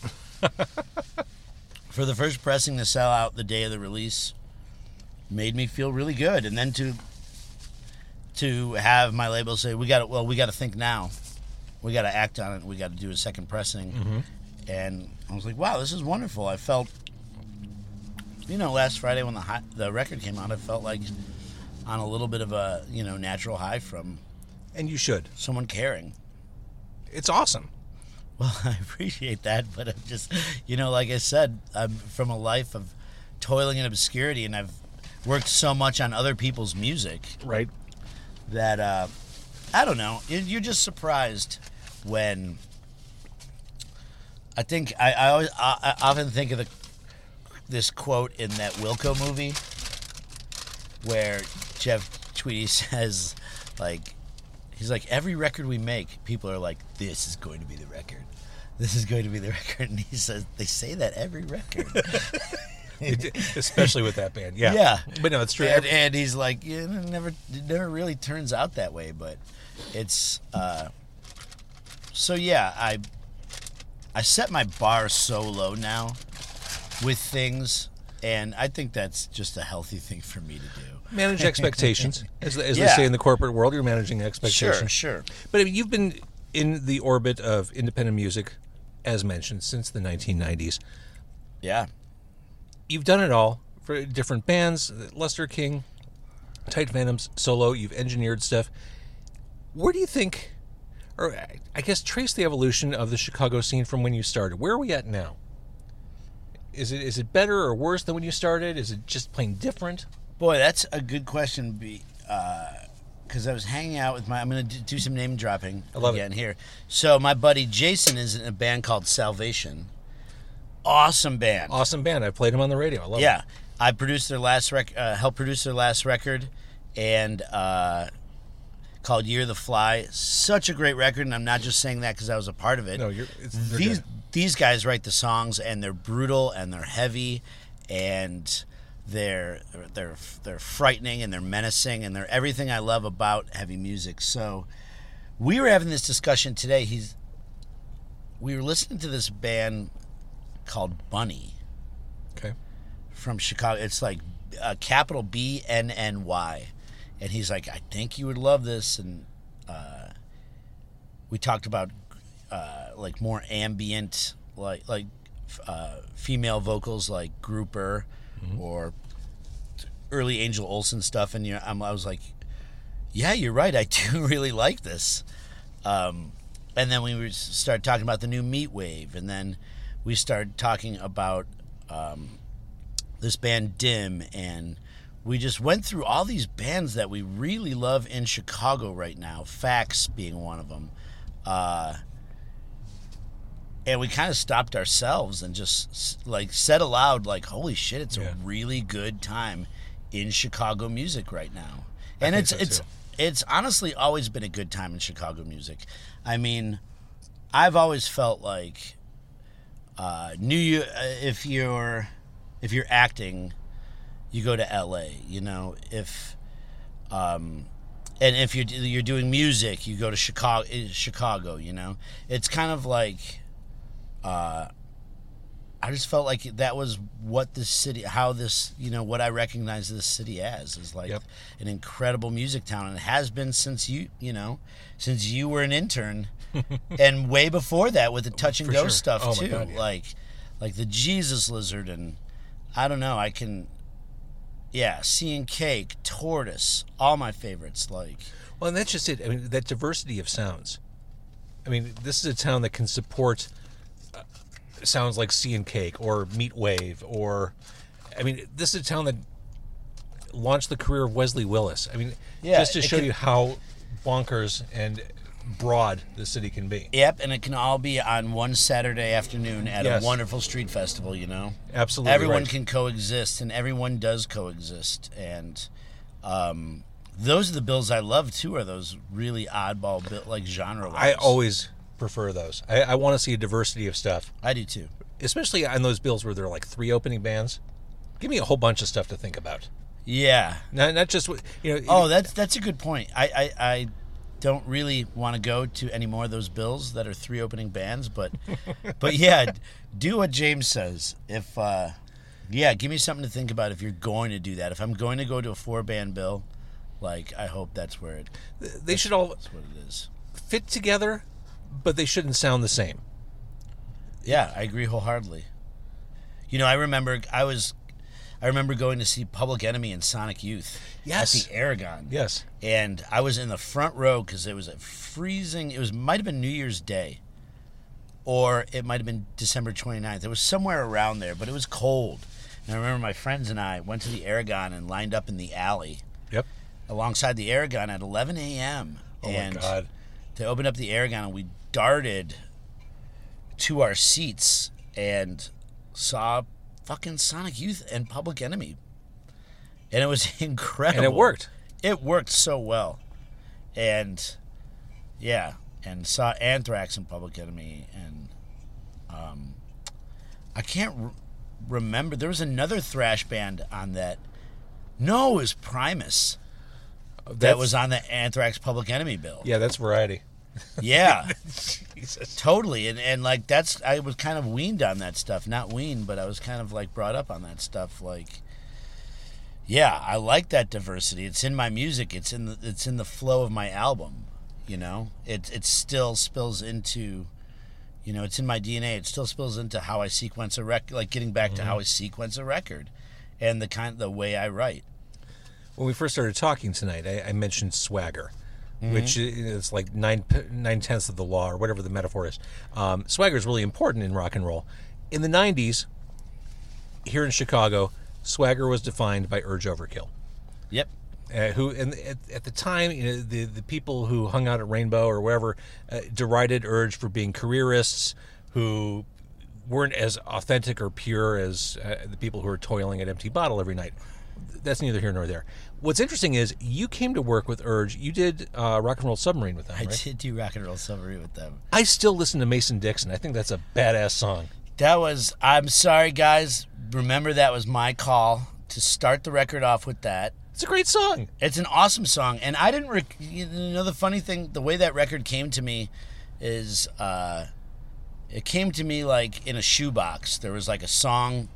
S3: For the first pressing to sell out the day of the release, made me feel really good, and then to to have my label say, "We got to well, we got to think now. We got to act on it. We got to do a second pressing." And I was like, "Wow, this is wonderful." I felt, you know, last Friday when the hi- the record came out, I felt like on a little bit of a you know natural high from
S2: And you should.
S3: someone caring.
S2: It's awesome.
S3: Well, I appreciate that, but I'm just, you know, like I said, I'm from a life of toiling in obscurity, and I've worked so much on other people's music
S2: Right.
S3: that uh, I don't know. You- You're just surprised when. I think I, I always I, I often think of the this quote in that Wilco movie where Jeff Tweedy says like he's like every record we make people are like this is going to be the record this is going to be the record and he says they say that every record
S2: Especially with that band. Yeah.
S3: Yeah.
S2: But no, it's true.
S3: and, and he's like, yeah, it never, it never really turns out that way. But it's, uh, so yeah, I, I set my bar so low now with things, and I think that's just a healthy thing for me to do.
S2: Manage expectations. As, as they say in the corporate world, you're managing
S3: Sure,
S2: expectations.
S3: sure.
S2: But I mean, you've been in the orbit of independent music, as mentioned, since the 1990s.
S3: Yeah.
S2: You've done it all for different bands, Lustre King, Tight Phantomz, solo. You've engineered stuff. Where do you think, or I guess, trace the evolution of the Chicago scene from when you started? Where are we at now? Is it is it better or worse than when you started? Is it just plain different?
S3: Boy, that's a good question. Be because I was hanging out with my. I'm going to do some name dropping
S2: I love it.
S3: again here. So my buddy Jason is in a band called Salvation. Awesome band.
S2: Awesome band. I played them on the radio. I love
S3: Yeah, I produced their last rec. Uh, helped produce their last record, and uh, called "Year of the Fly." Such a great record, and I'm not just saying that because I was a part of it.
S2: No, you're.
S3: These
S2: good.
S3: these guys write the songs, and they're brutal, and they're heavy, and they're they're they're frightening, and they're menacing, and they're everything I love about heavy music. So, we were having this discussion today. He's we were listening to this band called Bunny
S2: Okay.
S3: from Chicago. It's like uh, capital B N N Y, and he's like, I think you would love this. And uh, we talked about uh, like more ambient, like like uh, female vocals, like Grouper or early Angel Olsen stuff. And you know, I'm, I was like, yeah, you're right. I do really like this. Um, and then we started talking about the new Meat Wave, and then we started talking about um, this band Dim, and we just went through all these bands that we really love in Chicago right now. FACS being one of them, uh, and we kind of stopped ourselves and just like said aloud, like, "Holy shit, it's
S2: Yeah.
S3: a really good time in Chicago music right now." And it's
S2: so,
S3: it's
S2: too.
S3: it's honestly always been a good time in Chicago music. I mean, I've always felt like uh, New Year, uh, if you're if you're acting, you go to L.A. You know, if um, and if you're you're doing music, you go to Chicago. Chicago, you know, it's kind of like, uh, I just felt like that was what this city, how this, you know, what I recognize this city as is like
S2: Yep.
S3: an incredible music town, and it has been since you, you know, since you were an intern, and way before that with the touch and
S2: For
S3: go
S2: sure.
S3: stuff
S2: Oh
S3: too,
S2: God, yeah.
S3: like, like the Jesus Lizard, and I don't know, I can. Yeah, Sea and Cake, tortoise, all my favorites. Like,
S2: Well, and that's just it. I mean, that diversity of sounds. I mean, this is a town that can support uh, sounds like Sea and Cake or Meat Wave or, I mean, this is a town that launched the career of Wesley Willis. I mean,
S3: Yeah,
S2: just to show
S3: can-
S2: you how bonkers and broad the city can be.
S3: Yep, and it can all be on one Saturday afternoon at
S2: Yes.
S3: a wonderful street festival, you know?
S2: Absolutely,
S3: Everyone
S2: right.
S3: can coexist, and everyone does coexist. And um, those are the bills I love, too, are those really oddball, bill, like genre
S2: I always prefer those. I, I want to see a diversity of stuff,
S3: I do, too.
S2: especially on those bills where there are like three opening bands. Give me a whole bunch of stuff to think about.
S3: Yeah.
S2: Not, not just you know.
S3: Oh, that's that's a good point. I, I, I don't really want to go to any more of those bills that are three opening bands, but but yeah, do what James says. If uh, yeah, give me something to think about if you're going to do that. If I'm going to go to a four band bill, like I hope that's where it,
S2: they should all
S3: that's what it is.
S2: fit together, but they shouldn't sound the same.
S3: Yeah, I agree wholeheartedly. You know, I remember I was, I remember going to see Public Enemy and Sonic Youth
S2: Yes.
S3: at the Aragon.
S2: Yes.
S3: and I was in the front row because it was a freezing. It was might have been New Year's Day, or it might have been December 29th. It was somewhere around there, but it was cold. And I remember my friends and I went to the Aragon and lined up in the alley
S2: Yep.
S3: alongside the Aragon at 11 a.m.
S2: Oh
S3: and
S2: my God.
S3: they opened up the Aragon and we darted to our seats and saw fucking Sonic Youth and Public Enemy. And it was incredible.
S2: And it worked.
S3: It worked so well. And yeah, and saw Anthrax and Public Enemy and um I can't r- remember there was another thrash band on that. No, it was Primus that was on the Anthrax Public Enemy bill.
S2: Yeah, that's variety.
S3: Yeah,
S2: Jesus.
S3: totally. And and like that's I was kind of weaned on that stuff. Not weaned, but I was kind of like brought up on that stuff. Like, yeah, I like that diversity. It's in my music. It's in the it's in the flow of my album. You know, it it still spills into. You know, it's in my DNA. It still spills into how I sequence a record, like getting back to how mm-hmm. I sequence a record, and the kind, the way I write.
S2: When we first started talking tonight, I, I mentioned swagger,
S3: Mm-hmm.
S2: which is like nine nine tenths of the law or whatever the metaphor is. Um, swagger is really important in rock and roll. In the '90s, here in Chicago, swagger was defined by Urge Overkill.
S3: Yep.
S2: uh, who and at, at the time you know the the people who hung out at Rainbo or wherever uh, derided Urge for being careerists who weren't as authentic or pure as uh, the people who are toiling at Empty Bottle every night. That's neither here nor there. What's interesting is you came to work with Urge. You did uh, Rock and Roll Submarine with them,
S3: I
S2: right?
S3: did do rock and roll Submarine with them.
S2: I still listen to Mason Dixon. I think that's a badass song.
S3: That was. I'm sorry, guys. Remember that was my call to start the record off with that.
S2: It's a great song.
S3: It's an awesome song, and I didn't. Rec- you know, the funny thing, the way that record came to me, is uh, it came to me like in a shoebox. There was like a song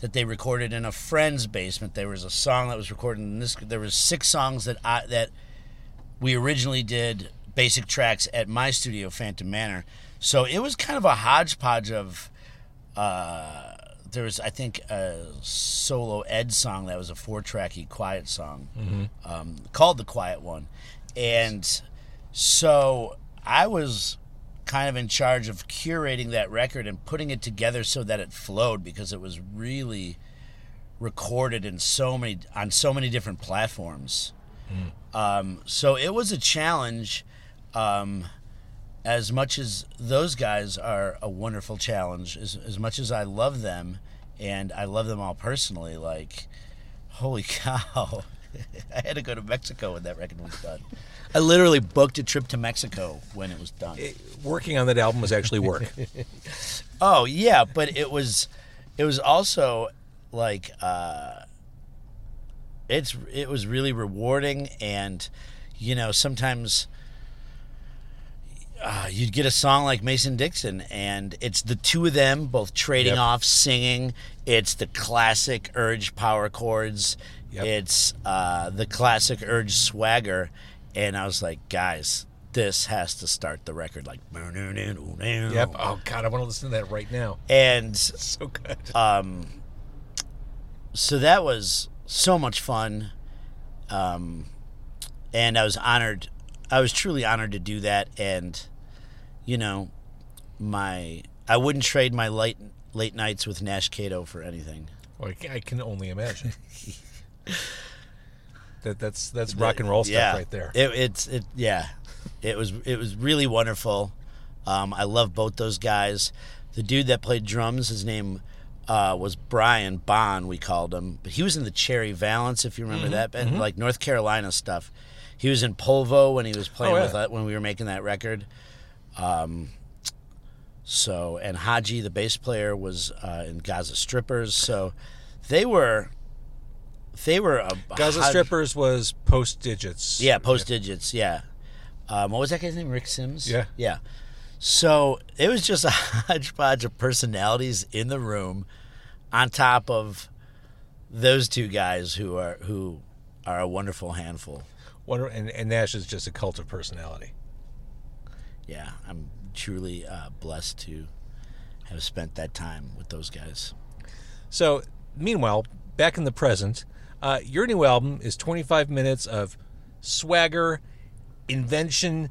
S3: that they recorded in a friend's basement. There was a song that was recorded in this. There was six songs that I that we originally did basic tracks at my studio, Phantom Manor. So it was kind of a hodgepodge of. Uh, there was, I think, a solo Ed song that was a four-tracky quiet song um, called "The Quiet One," and so I was kind of in charge of curating that record and putting it together so that it flowed because it was really recorded in so many on so many different platforms. Um, so it was a challenge. Um, as much as those guys are a wonderful challenge, as, as much as I love them, and I love them all personally, like, holy cow. I had to go to Mexico when that record was done. I literally booked a trip to Mexico when it was done.
S2: Working on that album was actually work.
S3: Oh yeah, but it was it was also like uh it's it was really rewarding, and you know sometimes. Uh, you'd get a song like Mason Dixon, and it's the two of them both trading
S2: Yep.
S3: off singing. It's the classic Urge power chords.
S2: Yep.
S3: It's uh, the classic Urge swagger, and I was like, guys, this has to start the record. Like,
S2: Yep. Oh God, I want to listen to that right now.
S3: And
S2: So good.
S3: um, so that was so much fun, um, and I was honored. I was truly honored to do that, and you know, my I wouldn't trade my late late nights with Nash Kato for anything.
S2: Well, I can- only imagine. that that's that's rock and roll stuff
S3: yeah,
S2: right there.
S3: It, it's it yeah, it was it was really wonderful. Um, I love both those guys. The dude that played drums, his name uh, was Brian Bond. We called him, but he was in the Cherry Valence, if you remember
S2: Mm-hmm.
S3: that band, like North Carolina stuff. He was in Polvo when he was playing
S2: Oh, yeah.
S3: with uh, when we were making that record. Um, so and Haji, the bass player, was uh, in Gaza Strippers. So they were they were a
S2: Gaza
S3: Haj-
S2: Strippers was post Didjits.
S3: yeah, post Didjits. Yeah. Um, what was that guy's name? Rick Sims.
S2: Yeah.
S3: Yeah. So it was just a hodgepodge of personalities in the room, on top of those two guys who are who are a wonderful handful.
S2: Wonder, and, and Nash is just a cult of personality.
S3: Yeah, I'm truly uh, blessed to have spent that time with those guys.
S2: So, meanwhile, back in the present, uh, your new album is 25 minutes of swagger, invention,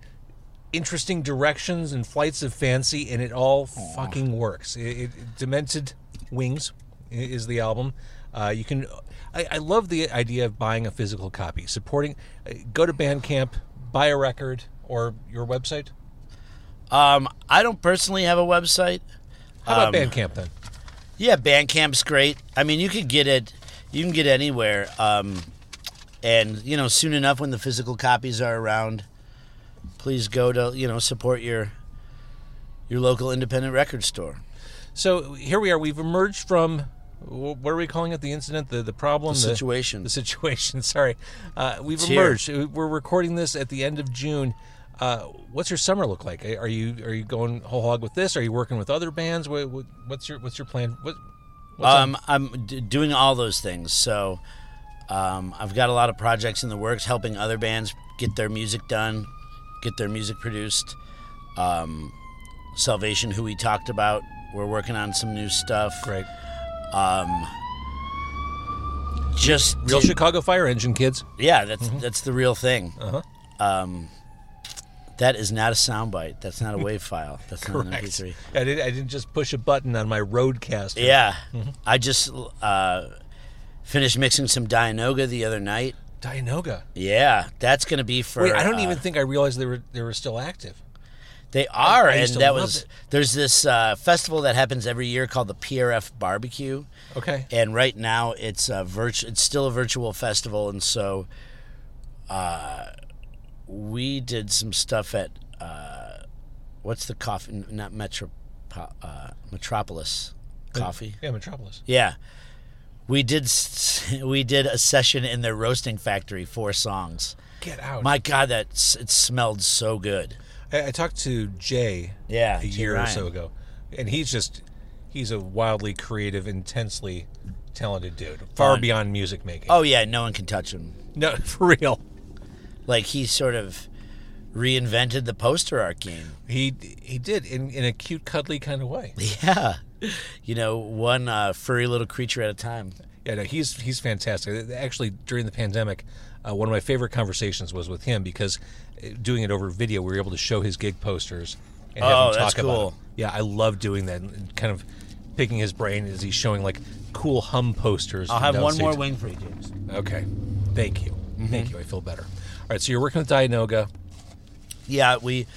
S2: interesting directions, and flights of fancy, and it all fucking works. It, it, Demented Wings is the album. Uh, you can. I, I love the idea of buying a physical copy, supporting. Uh, go to Bandcamp, buy a record, or your website.
S3: Um, I don't personally have a website.
S2: How about
S3: Um,
S2: Bandcamp then?
S3: Yeah, Bandcamp's great. I mean, you could get it. You can get it anywhere. Um, and you know, soon enough, when the physical copies are around, please go to you know support your your local independent record store.
S2: So here we are. We've emerged from what are we calling it? The incident, the the problem,
S3: The situation.
S2: The situation. Sorry, uh, we've
S3: It's here.
S2: emerged. We're recording this at the end of June. Uh, what's your summer look like? Are you are you going whole hog with this? Are you working with other bands? What, what, what's your what's your plan? What, what's on-
S3: Um, I'm d- doing all those things. So um, I've got a lot of projects in the works, helping other bands get their music done, get their music produced. Um, Salvation, who we talked about, we're working on some new stuff.
S2: great.
S3: Um, just
S2: Real Chicago Fire Engine kids.
S3: Yeah, that's that's the real thing.
S2: Uh-huh.
S3: Um, that is not a soundbite. That's not a wave file. That's not an
S2: Correct.
S3: MP3.
S2: I didn't I didn't just push a button on my RODECaster.
S3: Yeah,
S2: Mm-hmm.
S3: I just uh, finished mixing some Dianogah the other night.
S2: Dianogah.
S3: Yeah, that's gonna be for.
S2: Wait, I don't
S3: uh,
S2: even think I realized they were they were still active.
S3: They are,
S2: I
S3: and that was
S2: it.
S3: there's this uh, festival that happens every year called the PRF Barbecue.
S2: Okay.
S3: and right now it's a virtu- it's still a virtual festival and so uh, we did some stuff at uh, what's the coffee not metro uh, metropolis coffee
S2: Yeah, Metropolis.
S3: yeah we did we did a session in their roasting factory four songs
S2: Get out.
S3: my god that it smelled so good
S2: I, I talked to Jay
S3: Yeah,
S2: a
S3: Jay
S2: year or so ago, and he's just he's a wildly creative, intensely talented dude, far
S3: Fun.
S2: beyond music making.
S3: oh yeah no one can touch him
S2: no, for real.
S3: Like he sort of reinvented the poster art game
S2: He he did in in a cute, cuddly kind of way.
S3: Yeah. You know, one uh, furry little creature at a time.
S2: Yeah, no, he's he's fantastic. Actually, during the pandemic, uh, one of my favorite conversations was with him because uh, doing it over video, we were able to show his gig posters and have
S3: Oh,
S2: him
S3: that's
S2: talk about
S3: cool.
S2: them. Yeah, I love doing that and kind of picking his brain as he's showing like cool hum posters.
S3: I'll have one more wing for you, James.
S2: Okay, thank you,
S3: Mm-hmm.
S2: thank you. I feel better. All right, so you're working with Dianogah.
S3: Yeah, we,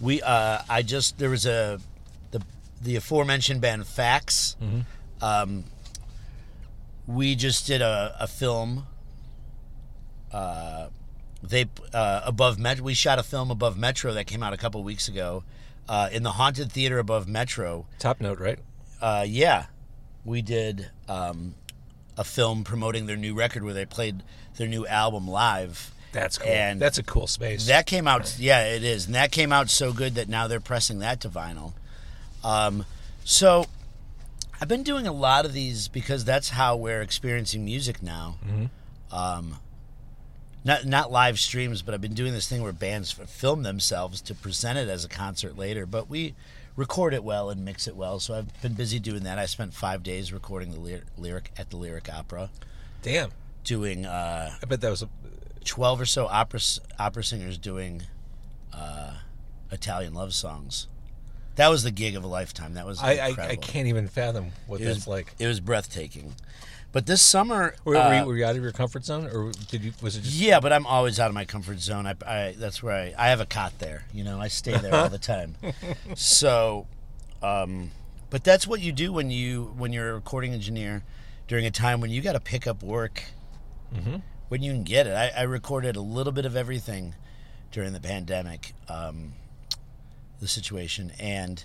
S3: we, uh, I just there was a, the, the aforementioned band FACS. Um, we just did a, a film. Uh, they uh, above Met. We shot a film above Metro that came out a couple weeks ago, uh, in the haunted theater above Metro.
S2: Top note, right?
S3: Uh, yeah, we did um, a film promoting their new record where they played their new album live.
S2: That's cool.
S3: And
S2: That's a cool space.
S3: That came out, yeah, it is, and that came out so good that now they're pressing that to vinyl. Um, so I've been doing a lot of these because that's how we're experiencing music now. Um, not not live streams, but I've been doing this thing where bands film themselves to present it as a concert later. But we record it well and mix it well. So I've been busy doing that. I spent five days recording the lyr- lyric at the Lyric Opera,
S2: Damn.
S3: doing. Uh,
S2: I bet that was a.
S3: 12 or so opera opera singers doing uh, Italian love songs. That was the gig of a lifetime. That was
S2: I, I. I can't even fathom what
S3: It
S2: that's
S3: was
S2: like.
S3: It was breathtaking. But this summer,
S2: Were, were,
S3: uh,
S2: you, were you out of your comfort zone, or did you? Was it just?
S3: yeah, but I'm always out of my comfort zone. I, I that's where I, I have a cot there. You know, I stay there all the time. So, um, but that's what you do when you when you're a recording engineer during a time when you got to pick up work when you can get it. I, I recorded a little bit of everything during the pandemic, um, the situation, and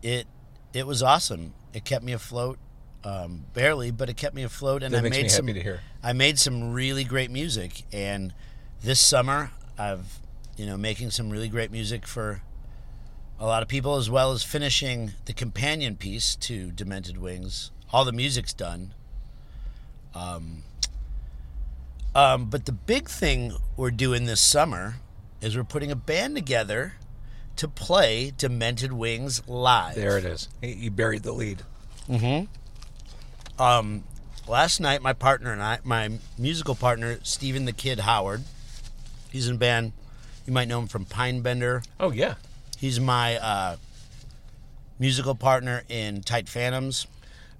S3: it it was awesome. It kept me afloat, um, barely, but it kept me afloat, and
S2: That
S3: I made
S2: me
S3: some.
S2: happy to hear.
S3: I made some really great music, and this summer I've you know making some really great music for a lot of people, as well as finishing the companion piece to Demented Wings. All the music's done. Um, um, but the big thing we're doing this summer is we're putting a band together to play Demented Wings live.
S2: There it is. You buried the lead.
S3: Um, last night, my partner and I, my musical partner, Stephen the Kid Howard, he's in a band. You might know him from Pinebender.
S2: Oh yeah.
S3: He's my uh, musical partner in Tight Phantomz.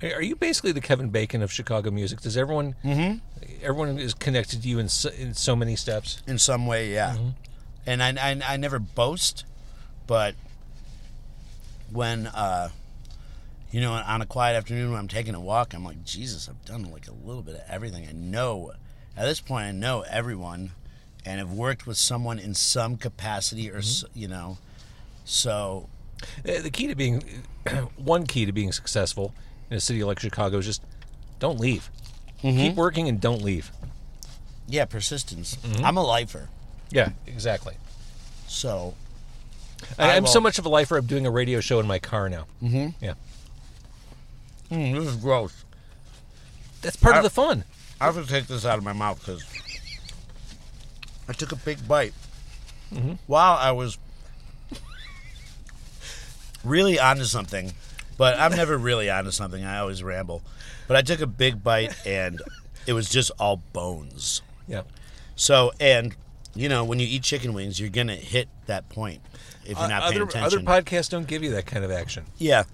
S2: Are you basically the Kevin Bacon of Chicago music? Does everyone? Mm-hmm. Everyone is connected to you in so, in so many steps.
S3: in some way, yeah. And I, I, I never boast, but when, uh, you know, on a quiet afternoon when I'm taking a walk, I'm like, Jesus, I've done like a little bit of everything. I know, at this point, I know everyone and have worked with someone in some capacity or, s you know, so
S2: Uh, The key to being, one key to being successful in a city like Chicago is just don't leave. Keep working and don't leave.
S3: yeah, persistence. I'm a lifer.
S2: Yeah, exactly.
S3: So,
S2: I,
S3: I
S2: I'm so much of a lifer. I'm doing a radio show in my car now. Mm-hmm. Yeah,
S3: mm, this is gross.
S2: that's part
S3: I-
S2: of the fun.
S3: I have to take this out of my mouth because I took a big bite while I was really onto something. But I'm never really onto something. I always ramble. But I took a big bite and it was just all bones.
S2: Yeah.
S3: So, and you know, when you eat chicken wings, you're gonna hit that point if you're not paying
S2: Uh, other other
S3: attention.
S2: podcasts don't give you that kind of action.
S3: yeah.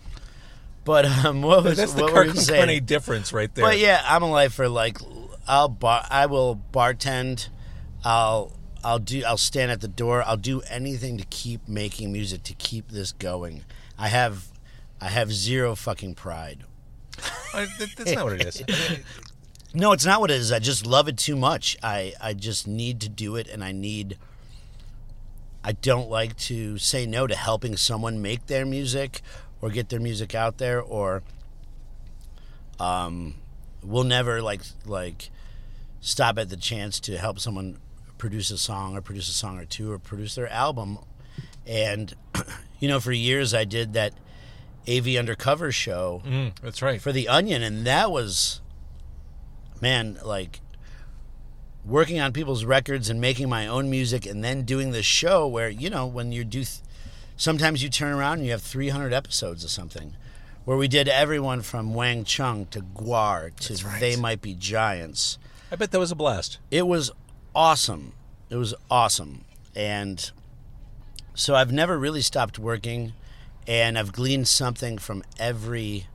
S3: But um, what was
S2: That's the
S3: what were we
S2: Car Con
S3: saying?
S2: Carne difference right there.
S3: But yeah, I'm a lifer. Like, I'll bar, I will bartend. I'll, I'll do. I'll stand at the door. I'll do anything to keep making music to keep this going. I have, I have zero fucking pride.
S2: That's not what it is.
S3: No, it's not what it is. I just love it too much. I, I just need to do it, and I need. I don't like to say no to helping someone make their music or get their music out there, or um, we'll never like like stop at the chance to help someone produce a song or produce a song or two or produce their album. And you know, for years I did that AV Undercover show
S2: mm, that's right.
S3: for the Onion, and that was, man, like working on people's records and making my own music, and then doing this show where you know when you do, th- sometimes you turn around and you have 300 episodes of something, where we did everyone from Wang Chung to GWAR to
S2: right.
S3: They Might Be Giants.
S2: I bet that was a blast.
S3: It was awesome. It was awesome, and so I've never really stopped working, and I've gleaned something from every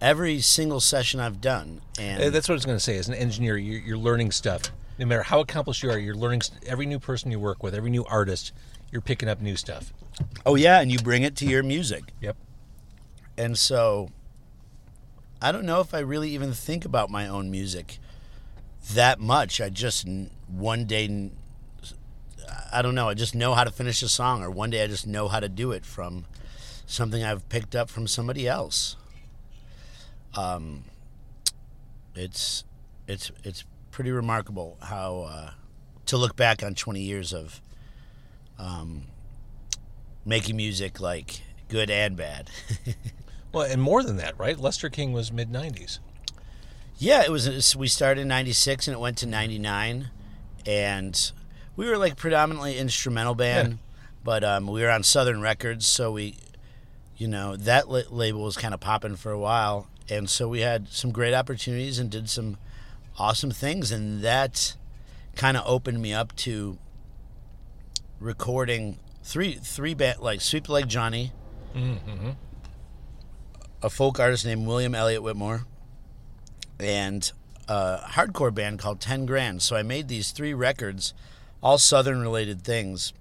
S3: every single session I've done. And
S2: Uh, That's what I was going to say. As an engineer, you're, you're learning stuff. No matter how accomplished you are, you're learning st- every new person you work with, every new artist. You're picking up new stuff.
S3: oh yeah, and you bring it to your music.
S2: Yep.
S3: And so I don't know if I really even think about my own music that much. I just one day I don't know, I just know how to finish a song or one day I just know how to do it from something I've picked up from somebody else. Um it's it's it's pretty remarkable how uh, to look back on 20 years of um, making music like good and bad.
S2: Well, and more than that, right? Lustre King was mid '90s.
S3: yeah, it was. We started in '96 and it went to '99, and we were like predominantly instrumental band,
S2: Yeah.
S3: but um, we were on Southern Records, so we, you know, that la- label was kind of popping for a while, and so we had some great opportunities and did some awesome things, and that kind of opened me up to recording three three band like Sweep Leg Johnny, mm-hmm. a folk artist named William Elliott Whitmore, and a hardcore band called Ten Grand. So I made these three records, all Southern related things,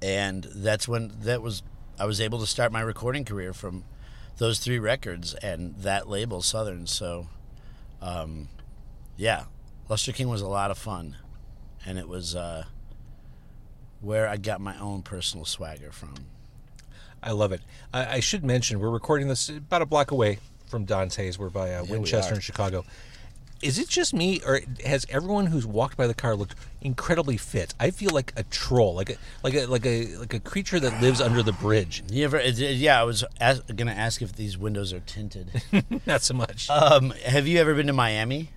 S3: and that's when that was I was able to start my recording career from those three records and that label Southern. So, um, yeah, Lustre King was a lot of fun, and it was uh, where I got my own personal swagger from.
S2: I love it. I, I should mention we're recording this about a block away from Dante's. We're by uh,
S3: we
S2: Winchester
S3: are.
S2: in Chicago. Is it just me, or has everyone who's walked by the car looked incredibly fit? I feel like a troll, like a like a like a like a creature that lives under the bridge.
S3: You ever? Yeah, I was as, gonna ask if these windows are tinted.
S2: Not so much.
S3: um, have you ever been to Miami?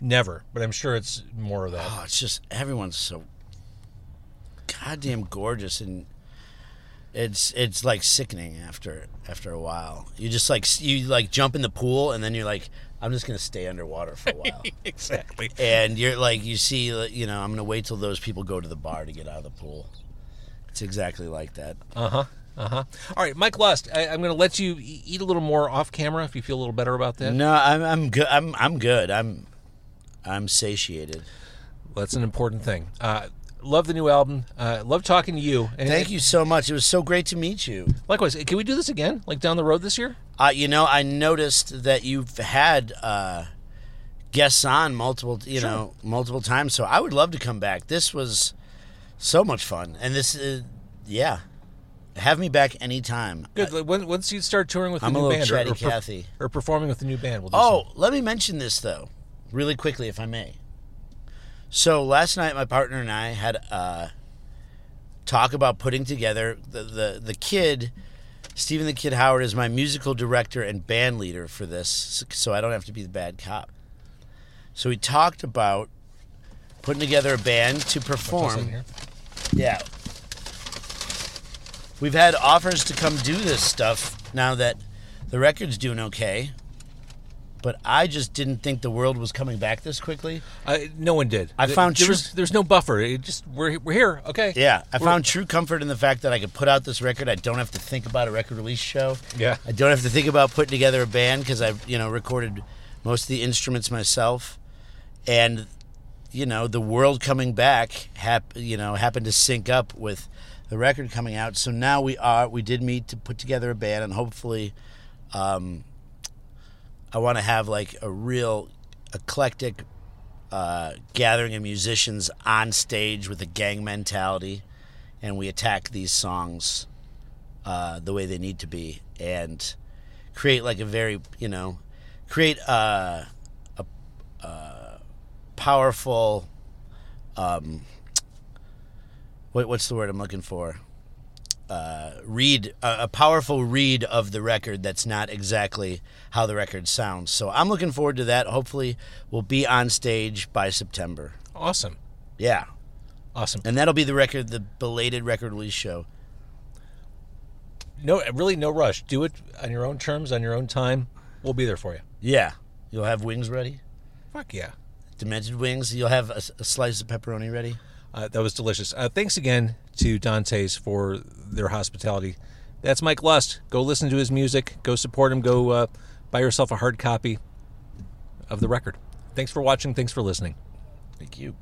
S2: Never, but I'm sure it's more of that.
S3: Oh, it's just everyone's so goddamn gorgeous, and it's it's like sickening after after a while. You just like you like jump in the pool, and then you're like, I'm just gonna stay underwater for a while.
S2: exactly.
S3: and you're like, you see, you know, I'm gonna wait till those people go to the bar to get out of the pool. It's exactly like that.
S2: Uh huh. Uh huh. All right, Mike Lust. I, I'm going to let you eat a little more off camera if you feel a little better about that.
S3: No, I'm I'm good. I'm I'm good. I'm I'm satiated.
S2: That's an important thing. Uh, love the new album. Uh, love talking to you. And
S3: Thank you so much. It was so great to meet you.
S2: Likewise. Can we do this again, like down the road this year?
S3: Uh, you know, I noticed that you've had uh, guests on multiple, you know, multiple times. So I would love to come back. This was so much fun, and this, is, yeah, have me back anytime.
S2: Good. When, once you start touring with the
S3: I'm a
S2: new band, or, or, per- or performing with the new band, we'll
S3: Oh,
S2: some-
S3: let me mention this though, really quickly, if I may. So last night, my partner and I had a talk about putting together the the, the kid. Stephen the Kid Howard is my musical director and band leader for this, so I don't have to be the bad cop. So we talked about putting together a band to perform. Yeah. We've had offers to come do this stuff now that the record's doing okay. But I just didn't think the world was coming back this quickly.
S2: Uh, no one did.
S3: I
S2: Th-
S3: found
S2: there
S3: true-
S2: was, there's no buffer. It just we're we're here. Okay.
S3: Yeah, I
S2: We're-
S3: found true comfort in the fact that I could put out this record. I don't have to think about a record release show.
S2: Yeah.
S3: I don't have to think about putting together a band because I've you know recorded most of the instruments myself, and you know the world coming back hap- you know happened to sync up with the record coming out. So now we are we did meet to put together a band and hopefully, um, I want to have like a real eclectic uh, gathering of musicians on stage with a gang mentality, and we attack these songs uh, the way they need to be, and create like a very you know, create a a, a powerful. Um, what, what's the word I'm looking for? Uh, read a, a powerful read of the record that's not exactly how the record sounds. So I'm looking forward to that. Hopefully, we'll be on stage by September.
S2: Awesome.
S3: Yeah,
S2: Awesome.
S3: and that'll be the record, the belated record release show.
S2: No, really, no rush. Do it on your own terms, on your own time. We'll be there for you.
S3: Yeah, you'll have wings ready,
S2: Fuck yeah.
S3: demented wings. You'll have a slice of pepperoni ready.
S2: Uh, that was delicious. Uh, thanks again to Dante's for their hospitality. That's Mike Lust. Go listen to his music. Go support him. Go uh, buy yourself a hard copy of the record. Thanks for watching. Thanks for listening.
S3: Thank you.